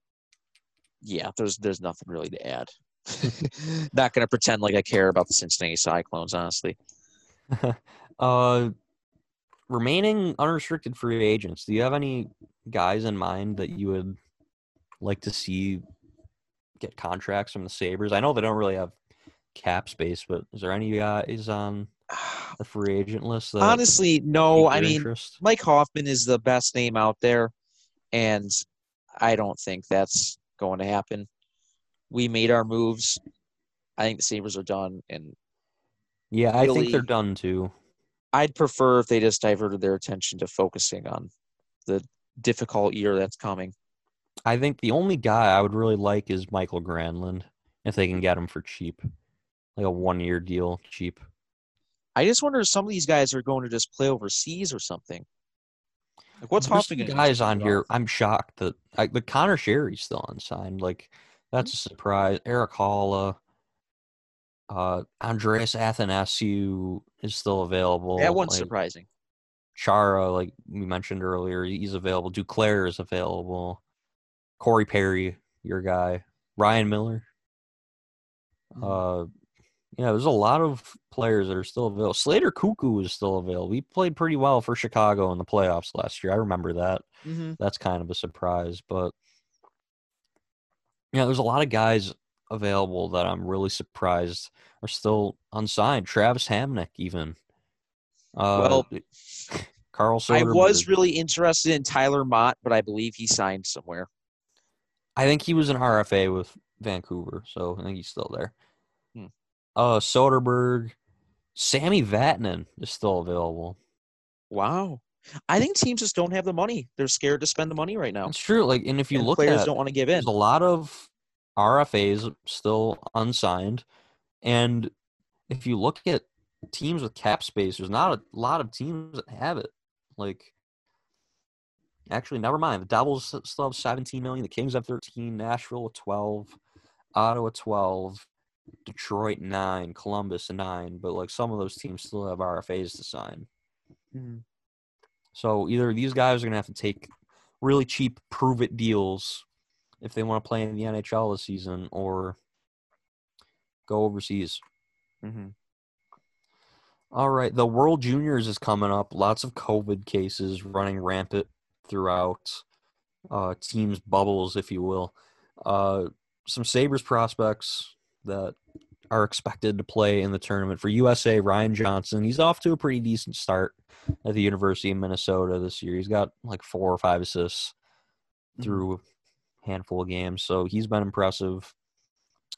yeah. There's there's nothing really to add. Not gonna pretend like I care about the Cincinnati Cyclones, honestly. uh, remaining unrestricted free agents. Do you have any guys in mind that you would like to see get contracts from the Sabres? I know they don't really have cap space, but is there any guys on the free agent list? Honestly, no. I mean, interest? Mike Hoffman is the best name out there, and I don't think that's going to happen. We made our moves. I think the Sabres are done, and yeah, I think they're done too. I'd prefer if they just diverted their attention to focusing on the difficult year that's coming. I think the only guy I would really like is Mikael Granlund if they can get him for cheap, like a one-year deal, cheap. I just wonder if some of these guys are going to just play overseas or something. Like what's happening? Guys on here, I'm shocked that like the Conor Sheary's still unsigned. Like that's a surprise. Erik Haula, uh, Andreas Athanasiou is still available. That one's like, surprising. Chara, like we mentioned earlier, he's available. Duclair is available. Corey Perry, your guy. Ryan Miller. Mm-hmm. Uh, yeah, there's a lot of players that are still available. Slater Koekkoek is still available. He played pretty well for Chicago in the playoffs last year. I remember that. Mm-hmm. That's kind of a surprise, but yeah, there's a lot of guys available that I'm really surprised are still unsigned. Travis Hamonic, even. Uh, well, Carl Soderberg. I was really interested in Tyler Motte, but I believe he signed somewhere. I think he was an RFA with Vancouver, so I think he's still there. Hmm. Uh, Soderberg, Sami Vatanen is still available. Wow. I think teams just don't have the money. They're scared to spend the money right now. It's true. Like, and if you and look players at, don't want to give in. There's a lot of RFAs still unsigned. And if you look at teams with cap space, there's not a lot of teams that have it. Like, actually, never mind. The Devils still have 17 million. The Kings have 13. Nashville with 12. Ottawa 12. Detroit 9. Columbus 9. But, like, some of those teams still have RFAs to sign. Mm-hmm. So either these guys are going to have to take really cheap prove it deals if they want to play in the NHL this season or go overseas. Mm-hmm. All right, the World Juniors is coming up. Lots of COVID cases running rampant throughout uh, teams' bubbles, if you will. Uh, some Sabres prospects that are expected to play in the tournament for USA. Ryan Johnson, he's off to a pretty decent start at the University of Minnesota this year. He's got like four or five assists mm-hmm. through a handful of games, so he's been impressive.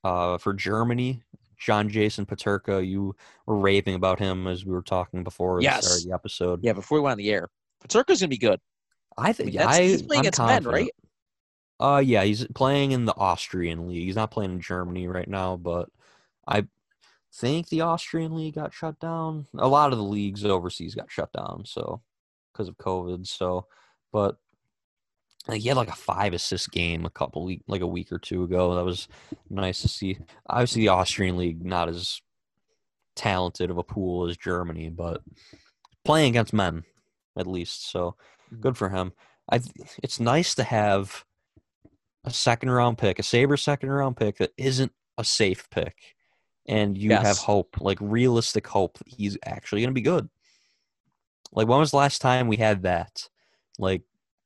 Uh, for Germany, John Jason Peterka, you were raving about him as we were talking before yes. the start of the episode. Yeah, before we went on the air. Peterka's gonna be good. I think I, mean, he's playing I'm against men, right? Uh yeah, he's playing in the Austrian league. He's not playing in Germany right now, but I think the Austrian league got shut down. A lot of the leagues overseas got shut down, so because of COVID. So, but like, he had like a five assist game a couple week, like a week or two ago. That was nice to see. Obviously, the Austrian league not as talented of a pool as Germany, but playing against men at least. So mm-hmm. good for him. I. It's nice to have a second round pick, a Saber second round pick that isn't a safe pick and you yes. have hope, like realistic hope that he's actually going to be good. Like when was the last time we had that? Like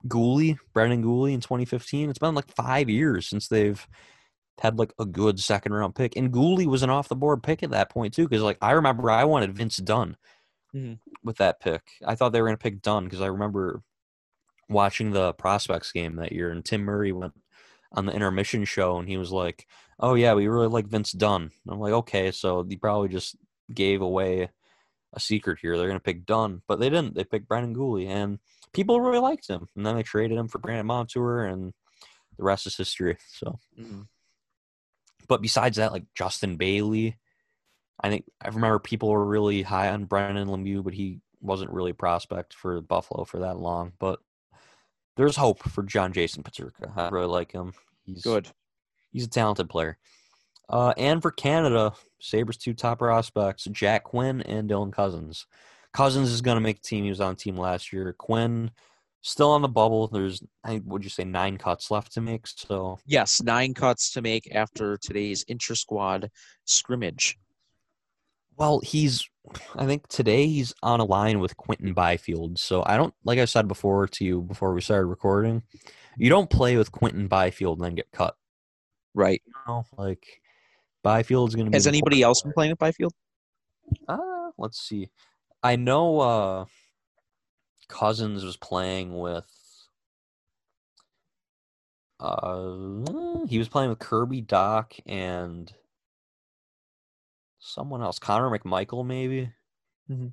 Guhle, Brendan Guhle in 2015. It's been like five years since they've had like a good second round pick, and Guhle was an off the board pick at that point too. Because like I remember I wanted Vince Dunn mm-hmm. with that pick. I thought they were going to pick Dunn because I remember watching the prospects game that year, and Tim Murray went on the intermission show, and he was like, "Oh yeah, we really like Vince Dunn." And I'm like, "Okay, so he probably just gave away a secret here. They're gonna pick Dunn, but they didn't. They picked Brandon Guhle, and people really liked him. And then they traded him for Brandon Montour, and the rest is history. So, mm-hmm. but besides that, like Justin Bailey, I think I remember people were really high on Brandon Lemieux, but he wasn't really a prospect for Buffalo for that long. But there's hope for John Jason Peterka. I really like him. He's good. He's a talented player. Uh, and for Canada, Sabres two top prospects, Jack Quinn and Dylan Cozens. Cozens is going to make the team. He was on the team last year. Quinn still on the bubble. There's, I would you say, nine cuts left to make? So yes, nine cuts to make after today's inter squad scrimmage. Well, he's I think today he's on a line with Quinton Byfield. So I don't like I said before to you before we started recording, you don't play with Quinton Byfield and then get cut. Right. You know, like Byfield's gonna be Has anybody else been playing with Byfield? Uh let's see. I know uh Cozens was playing with uh he was playing with Kirby Dach and someone else, Connor McMichael, maybe. Mm-hmm.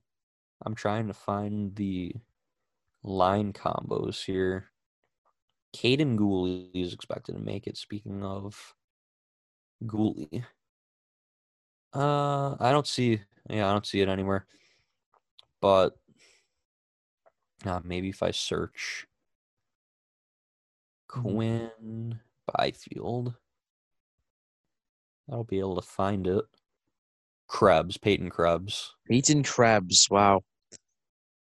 I'm trying to find the line combos here. Kaiden Guhle is expected to make it. Speaking of Guhle, uh, I don't see. Yeah, I don't see it anywhere. But uh, maybe if I search mm-hmm. Quinn Byfield, I'll be able to find it. Krebs, Peyton Krebs. Peyton Krebs, wow.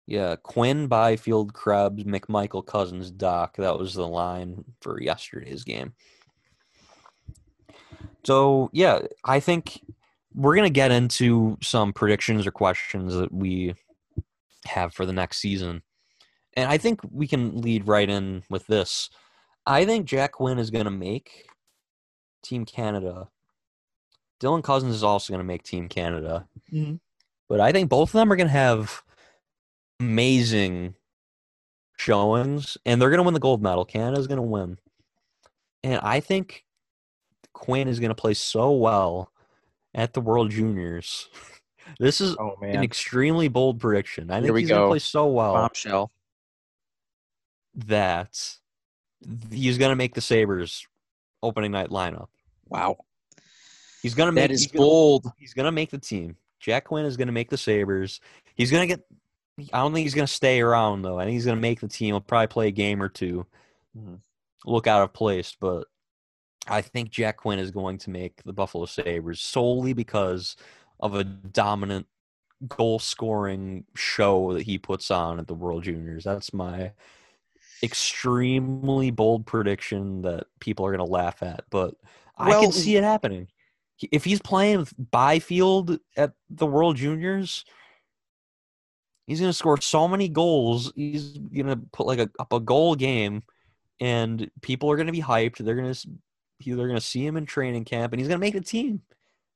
Yeah, Quinn Byfield, Krebs, McMichael Cozens Dach. That was the line for yesterday's game. So yeah, I think we're gonna get into some predictions or questions that we have for the next season. And I think we can lead right in with this. I think Jack Quinn is gonna make Team Canada Dylan Cozens is also going to make Team Canada. Mm-hmm. But I think both of them are going to have amazing showings, and they're going to win the gold medal. Canada's going to win. And I think Quinn is going to play so well at the World Juniors. this is oh, an extremely bold prediction. I think he's going to play so well. Bombshell. That he's going to make the Sabres opening night lineup. Wow. He's gonna make. That is he's bold. Gonna, he's gonna make the team. Jack Quinn is gonna make the Sabres. He's gonna get. I don't think he's gonna stay around though. I think he's gonna make the team. He'll probably play a game or 2 mm-hmm. Look out of place, but I think Jack Quinn is going to make the Buffalo Sabres solely because of a dominant goal scoring show that he puts on at the World Juniors. That's my extremely bold prediction that people are going to laugh at, but well, I can see it happening if he's playing Byfield at the World Juniors, he's going to score so many goals. He's going to put like a up a goal game, and people are going to be hyped. They're going to they're going to see him in training camp, and he's going to make the team.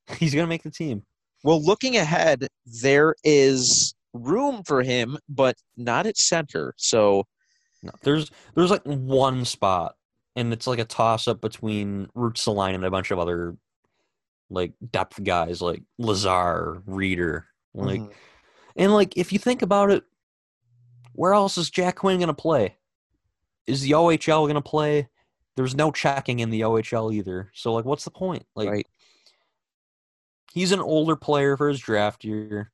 He's gonna make the team. Well, looking ahead, there is room for him, but not at center. So no, there's there's like one spot, and it's like a toss up between Ruotsalainen and a bunch of other like depth guys like Lazar, Rieder, like, mm-hmm. and like if you think about it, where else is Jack Quinn gonna play? Is the OHL gonna play? There's no checking in the OHL either. So like, what's the point? Like, right. he's an older player for his draft year.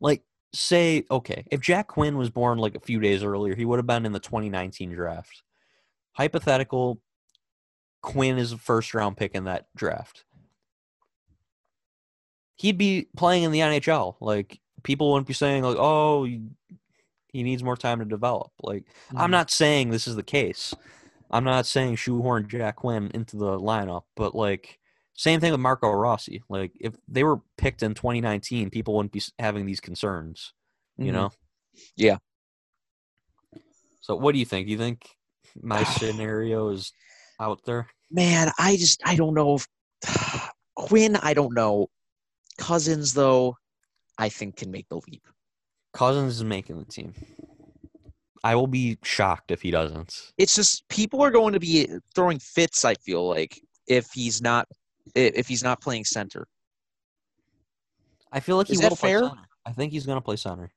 Like, say, okay, if Jack Quinn was born like a few days earlier, he would have been in the 2019 draft. Hypothetical, Quinn is a first round pick in that draft. He'd be playing in the NHL. Like people wouldn't be saying like, "Oh, he needs more time to develop." Like mm-hmm. I'm not saying this is the case. I'm not saying shoehorn Jack Quinn into the lineup, but like same thing with Marco Rossi. Like if they were picked in 2019, people wouldn't be having these concerns. You mm-hmm. know? Yeah. So what do you think? Do you think my scenario is out there? Man, I just I don't know if Quinn. I don't know. Cozens though, I think can make the leap. Cozens is making the team. I will be shocked if he doesn't. It's just people are going to be throwing fits. I feel like if he's not if he's not playing center. I feel like he is will fair? I think he's going to play center.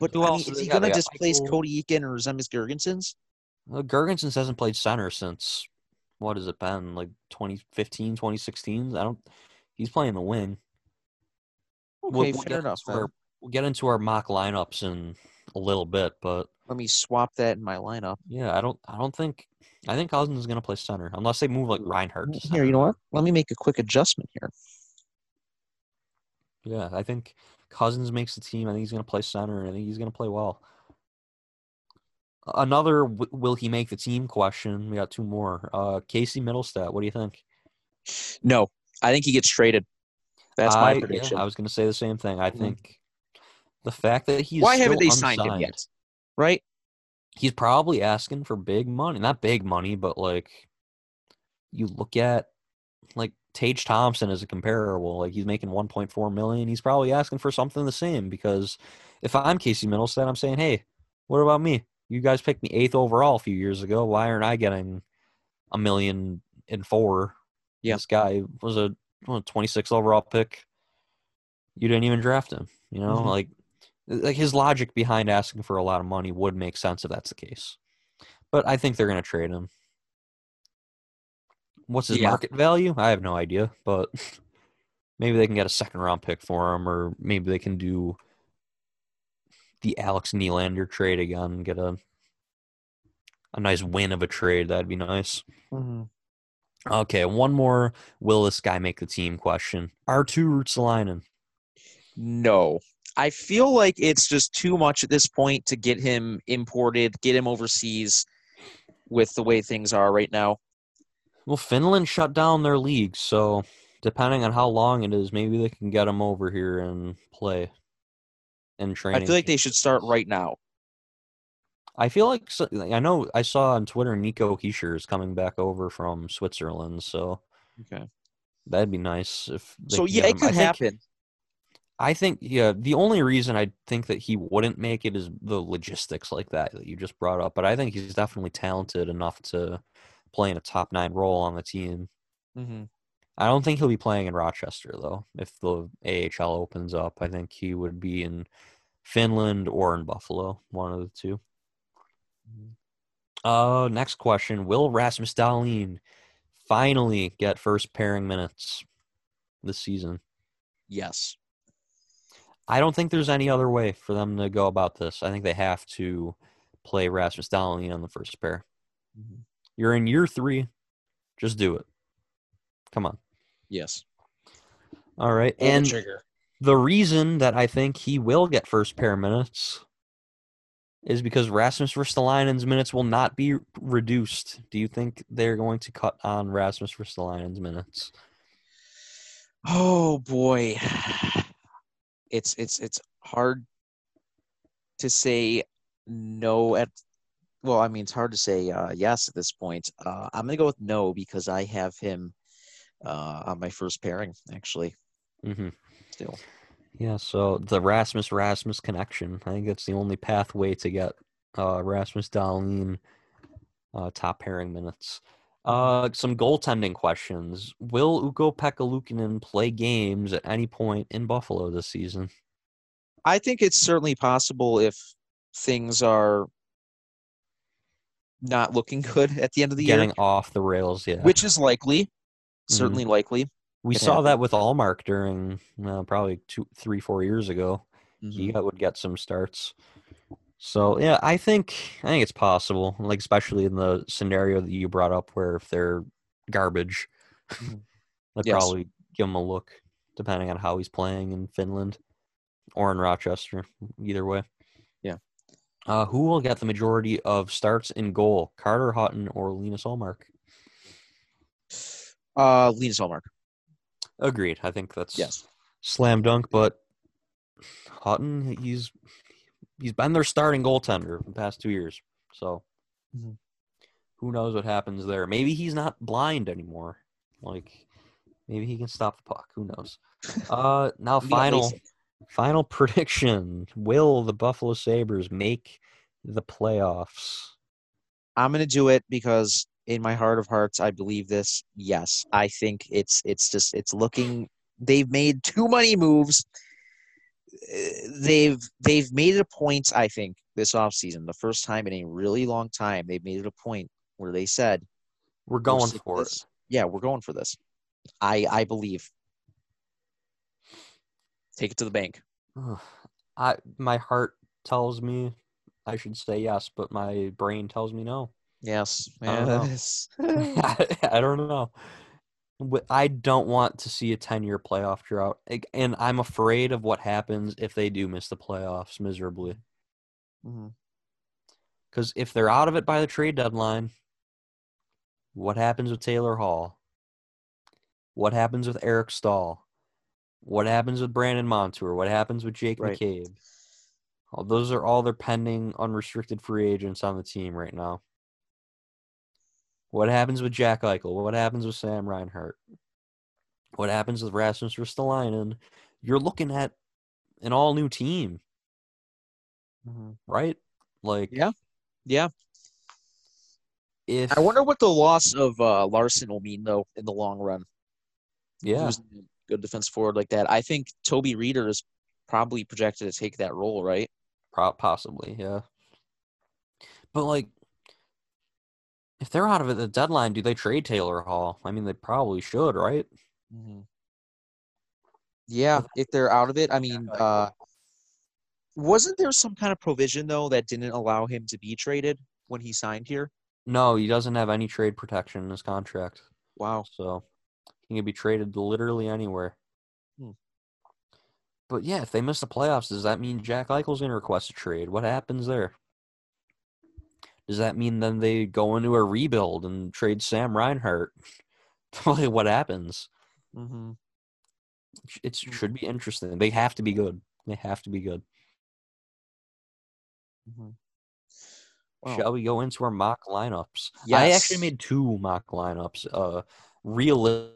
But Who I else mean, is he going to displace Cody Eakin or Zemgus Girgensons? Well, Girgensons hasn't played center since what has it been like 2015, 2016? I don't. He's playing the wing. Okay, we'll, we'll fair enough. Our, we'll get into our mock lineups in a little bit, but let me swap that in my lineup. Yeah, I don't. I don't think. I think Cozens is going to play center unless they move like Reinhart. Here, you know what? Let me make a quick adjustment here. Yeah, I think Cozens makes the team. I think he's going to play center, and I think he's going to play well. Another will he make the team question. We got two more. Uh, Casey Mittelstadt, what do you think? No, I think he gets traded. That's my I, prediction. Yeah, I was going to say the same thing. I mm-hmm. think the fact that he's why haven't they unsigned, signed him yet? Right? He's probably asking for big money. Not big money, but like you look at like Tage Thompson as a comparable. Like he's making 1.4 million. He's probably asking for something the same because if I'm Casey Mittelstadt, I'm saying, hey, what about me? You guys picked me eighth overall a few years ago. Why aren't I getting a million and four? Yeah. This guy was a 26 overall pick. You didn't even draft him. You know, mm-hmm. like like his logic behind asking for a lot of money would make sense if that's the case. But I think they're going to trade him. What's his yeah. market value? I have no idea, but maybe they can get a second round pick for him, or maybe they can do the Alex Nylander trade again, and get a a nice win of a trade. That'd be nice. Mm-hmm. Okay, one more. Will this guy make the team? Question: Artturi Ruotsalainen. No, I feel like it's just too much at this point to get him imported, get him overseas with the way things are right now. Well, Finland shut down their league, so depending on how long it is, maybe they can get him over here and play and train. I feel like they should start right now. I feel like I know I saw on Twitter Nico Hischier is coming back over from Switzerland, so okay, that'd be nice if. So yeah, it could happen. I think yeah, the only reason I think that he wouldn't make it is the logistics like that that you just brought up. But I think he's definitely talented enough to play in a top nine role on the team. Mm-hmm. I don't think he'll be playing in Rochester though. If the AHL opens up, I think he would be in Finland or in Buffalo, one of the 2 mm-hmm. Uh, next question: Will Rasmus Dahlin finally get first pairing minutes this season? Yes. I don't think there's any other way for them to go about this. I think they have to play Rasmus Dahlin on the first pair. Mm-hmm. You're in year three. Just do it. Come on. Yes. All right. Pull and the, the reason that I think he will get first pair minutes is because Rasmus Ristolainen's minutes will not be reduced. Do you think they're going to cut on Rasmus Ristolainen's minutes? Oh boy it's it's it's hard to say no at well i mean it's hard to say uh, yes at this point uh, i'm gonna go with no because i have him uh, on my first pairing, actually. Mm-hmm. Still. Yeah, so the Rasmus Rasmus connection. I think that's the only pathway to get uh, Rasmus Dahlin uh, top pairing minutes. Uh, some goaltending questions. Will Ukko-Pekka Luukkonen play games at any point in Buffalo this season? I think it's certainly possible if things are not looking good at the end of the Getting year. Getting off the rails, yeah. Which is likely. Certainly mm-hmm. likely. We saw happen. that with Ullmark during well, probably two, three, four years ago. Mm-hmm. He got, would get some starts. So yeah, I think I think it's possible. Like especially in the scenario that you brought up, where if they're garbage, mm-hmm. they'd yes. probably give him a look, depending on how he's playing in Finland or in Rochester. Either way. Yeah. Uh, who will get the majority of starts in goal, Carter Hutton or Linus Ullmark? Uh, Linus Ullmark. Agreed. I think that's yes, slam dunk. But Hutton, he's he's been their starting goaltender the past two years. So mm-hmm. who knows what happens there? Maybe he's not blind anymore. Like maybe he can stop the puck. Who knows? Uh, now final final prediction: Will the Buffalo Sabres make the playoffs? I'm gonna do it because in my heart of hearts, I believe this. Yes, I think it's it's just it's looking. They've made too many moves. They've they've made it a point. I think this offseason, the first time in a really long time, they've made it a point where they said, "We're going for this. it." Yeah, we're going for this. I I believe. Take it to the bank. I my heart tells me I should say yes, but my brain tells me no. Yes, yeah, I, I don't know. I don't want to see a 10 year playoff drought. And I'm afraid of what happens if they do miss the playoffs miserably. Because mm-hmm. if they're out of it by the trade deadline, what happens with Taylor Hall? What happens with Eric Staal? What happens with Brandon Montour? What happens with Jake right. McCabe? Well, those are all their pending unrestricted free agents on the team right now. What happens with Jack Eichel? What happens with Sam Reinhart? What happens with Rasmus Ristolainen? You're looking at an all new team, mm-hmm. right? Like, yeah, yeah. If I wonder what the loss of uh, Larsson will mean though in the long run. Yeah, good defense forward like that. I think Toby Rieder is probably projected to take that role, right? Possibly, yeah. But like, if they're out of it the deadline, do they trade Taylor Hall? I mean, they probably should, right? Mm-hmm. Yeah, if they're out of it, I mean, uh, wasn't there some kind of provision though that didn't allow him to be traded when he signed here? No, he doesn't have any trade protection in his contract. Wow. So he can be traded literally anywhere. Hmm. But yeah, if they miss the playoffs, does that mean Jack Eichel's going to request a trade? What happens there? Does that mean then they go into a rebuild and trade Sam Reinhart? what happens? Mm-hmm. It should be interesting. They have to be good. They have to be good. Mm-hmm. Shall we go into our mock lineups? Yes. I actually made two mock lineups. Uh, realistic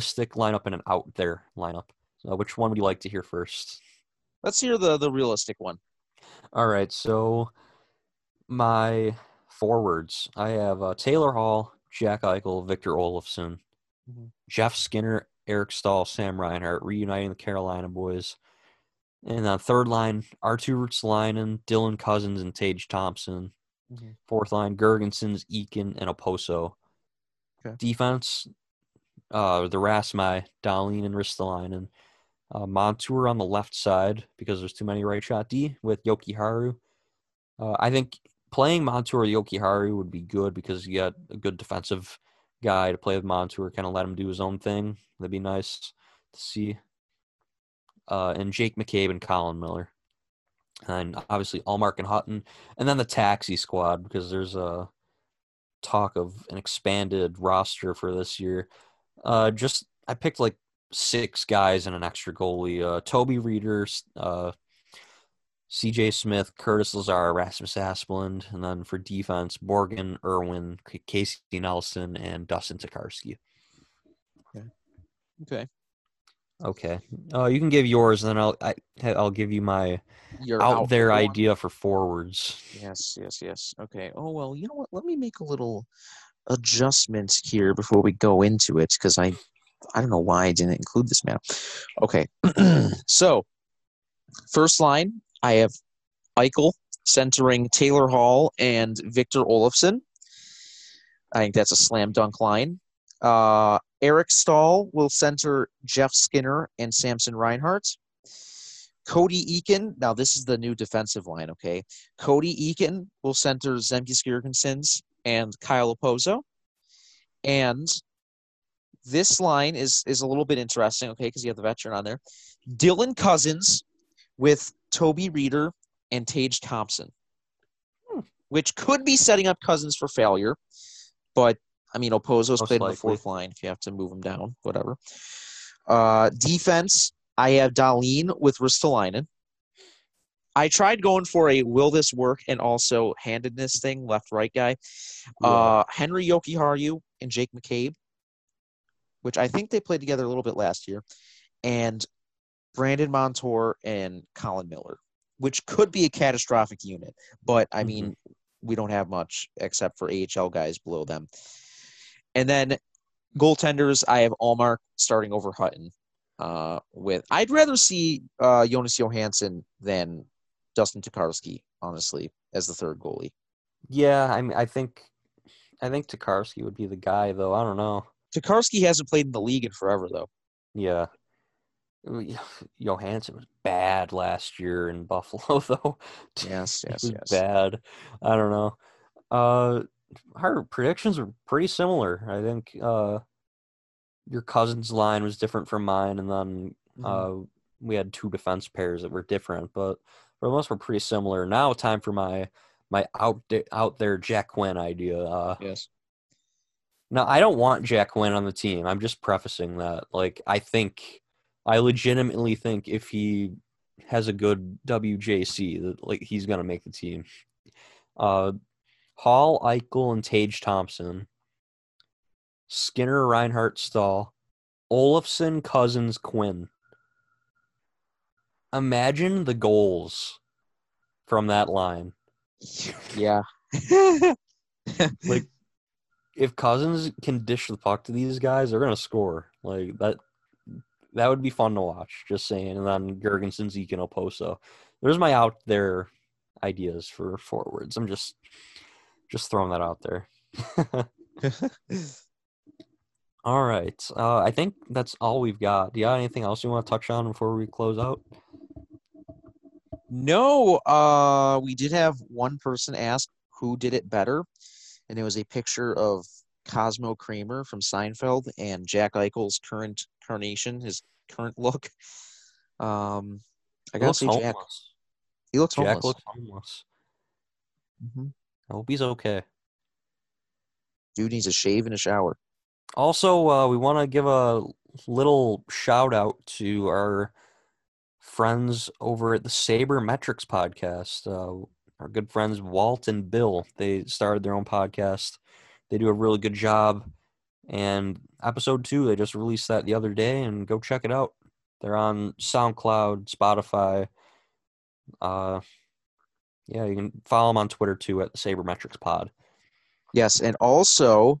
lineup and an out there lineup. So which one would you like to hear first? Let's hear the the realistic one. All right, so my forwards, I have uh, Taylor Hall, Jack Eichel, Victor Olofsson, mm-hmm. Jeff Skinner, Eric Staal, Sam Reinhart, reuniting the Carolina boys. And on third line, Artturi Ruotsalainen, Dylan Cozens, and Tage Thompson. Mm-hmm. Fourth line, Girgensons, Eakin, and Okposo. Okay. Defense, uh, the Rasmi, Dahlin, and Ristolainen. Uh, Montour on the left side because there's too many right shot D with Jokiharju. Uh, I think playing Montour or Jokiharju would be good because you got a good defensive guy to play with Montour, kind of let him do his own thing. That'd be nice to see. Uh, and Jake McCabe and Colin Miller. And obviously Ullmark and Hutton. And then the taxi squad because there's a talk of an expanded roster for this year. Uh, just I picked like six guys and an extra goalie. Uh, Toby Rieder, uh, C.J. Smith, Curtis Lazar, Rasmus Asplund, and then for defense, Morgan Irwin, Casey Nelson, and Dustin Tokarski. Okay. Okay. Okay. Uh, you can give yours, and then I'll I, will i will give you my Your out, out there idea for forwards. Yes, yes, yes. Okay. Oh well, you know what? Let me make a little adjustment here before we go into it because I I don't know why I didn't include this man. Okay. so first line, I have Eichel centering Taylor Hall and Victor Olofsson. I think that's a slam dunk line. Uh, Eric Staal will center Jeff Skinner and Samson Reinhart. Cody Eakin, now this is the new defensive line, okay? Cody Eakin will center Zemgus Girgensons and Kyle Okposo. And this line is is a little bit interesting, okay, because you have the veteran on there. Dylan Cozens with Toby Rieder and Tage Thompson, hmm. which could be setting up Cozens for failure. But I mean, Okposo's Most played likely. in the fourth line. If you have to move him down, whatever. Uh, defense, I have Dahlin with Ristolainen. I tried going for a will this work and also handedness thing, left right guy. Yeah. Uh, Henri Jokiharju and Jake McCabe, which I think they played together a little bit last year, and Brandon Montour and Colin Miller, which could be a catastrophic unit. But I mean, mm-hmm. we don't have much except for AHL guys below them. And then goaltenders, I have Ullmark starting over Hutton. Uh, with I'd rather see uh, Jonas Johansson than Dustin Tokarski, honestly, as the third goalie. Yeah, I mean, I think, I think Tokarski would be the guy, though. I don't know. Tokarski hasn't played in the league in forever, though. Yeah. Johansson was bad last year in Buffalo, though. Yes, yes, yes. Bad. I don't know. Uh, our predictions are pretty similar. I think uh, your cousin's line was different from mine, and then mm-hmm. uh, we had two defense pairs that were different, but for the most part, pretty similar. Now, time for my my out out there Jack Quinn idea. Uh, yes. Now, I don't want Jack Quinn on the team. I'm just prefacing that. Like, I think, I legitimately think if he has a good WJC, that like he's gonna make the team. Uh, Hall, Eichel, and Tage Thompson, Skinner, Reinhart, Staal, Olofsson, Cozens, Quinn. Imagine the goals from that line. Yeah. like if Cozens can dish the puck to these guys, they're gonna score. Like that that would be fun to watch, just saying. And then Girgensons, Zeke, and Okposo. There's my out there ideas for forwards. I'm just just throwing that out there. all right. Uh, I think that's all we've got. Do you have anything else you want to touch on before we close out? No. Uh, we did have one person ask who did it better, and it was a picture of Cosmo Kramer from Seinfeld and Jack Eichel's current carnation, his current look. Um, I gotta say, Jack. He looks homeless. Jack homeless. looks homeless. Mm-hmm. I hope he's okay. Dude needs a shave and a shower. Also, uh, we want to give a little shout out to our friends over at the Sabermetrics podcast. Uh, our good friends Walt and Bill. They started their own podcast. They do a really good job. And episode two, they just released that the other day, and go check it out. They're on SoundCloud, Spotify. Uh, yeah, you can follow them on Twitter too at the Sabermetrics Pod. Yes, and also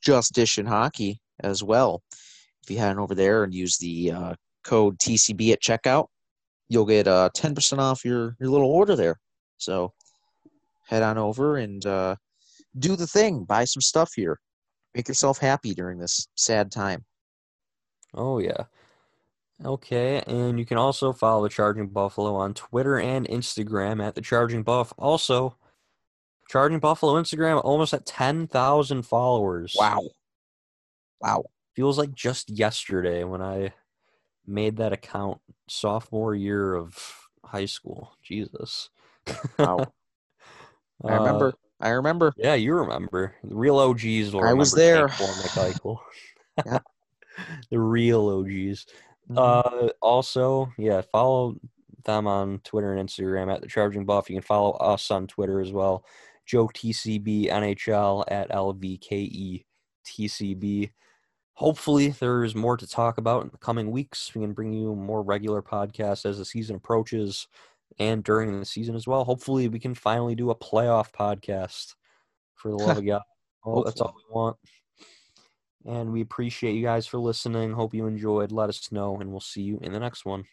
just dishing hockey as well. If you head over there and use the uh, code TCB at checkout, you'll get uh, 10% off your, your little order there. So head on over and uh, do the thing. Buy some stuff here. Make yourself happy during this sad time. Oh, yeah. Okay, and you can also follow the Charging Buffalo on Twitter and Instagram at the Charging Buff. Also, Charging Buffalo Instagram almost at 10,000 followers. Wow. Wow. Feels like just yesterday when I made that account sophomore year of high school. Jesus. Wow. I remember. Uh, I remember. Yeah, you remember. The real OGs I was there. yeah. The real OGs. Mm-hmm. Uh, also, yeah, follow them on Twitter and Instagram at the Charging Buff. You can follow us on Twitter as well. Joe TCB NHL at LVKE TCB. Hopefully, there's more to talk about in the coming weeks. We can bring you more regular podcasts as the season approaches and during the season as well. Hopefully, we can finally do a playoff podcast for the love of God. Oh, that's all we want. And we appreciate you guys for listening. Hope you enjoyed. Let us know, and we'll see you in the next one.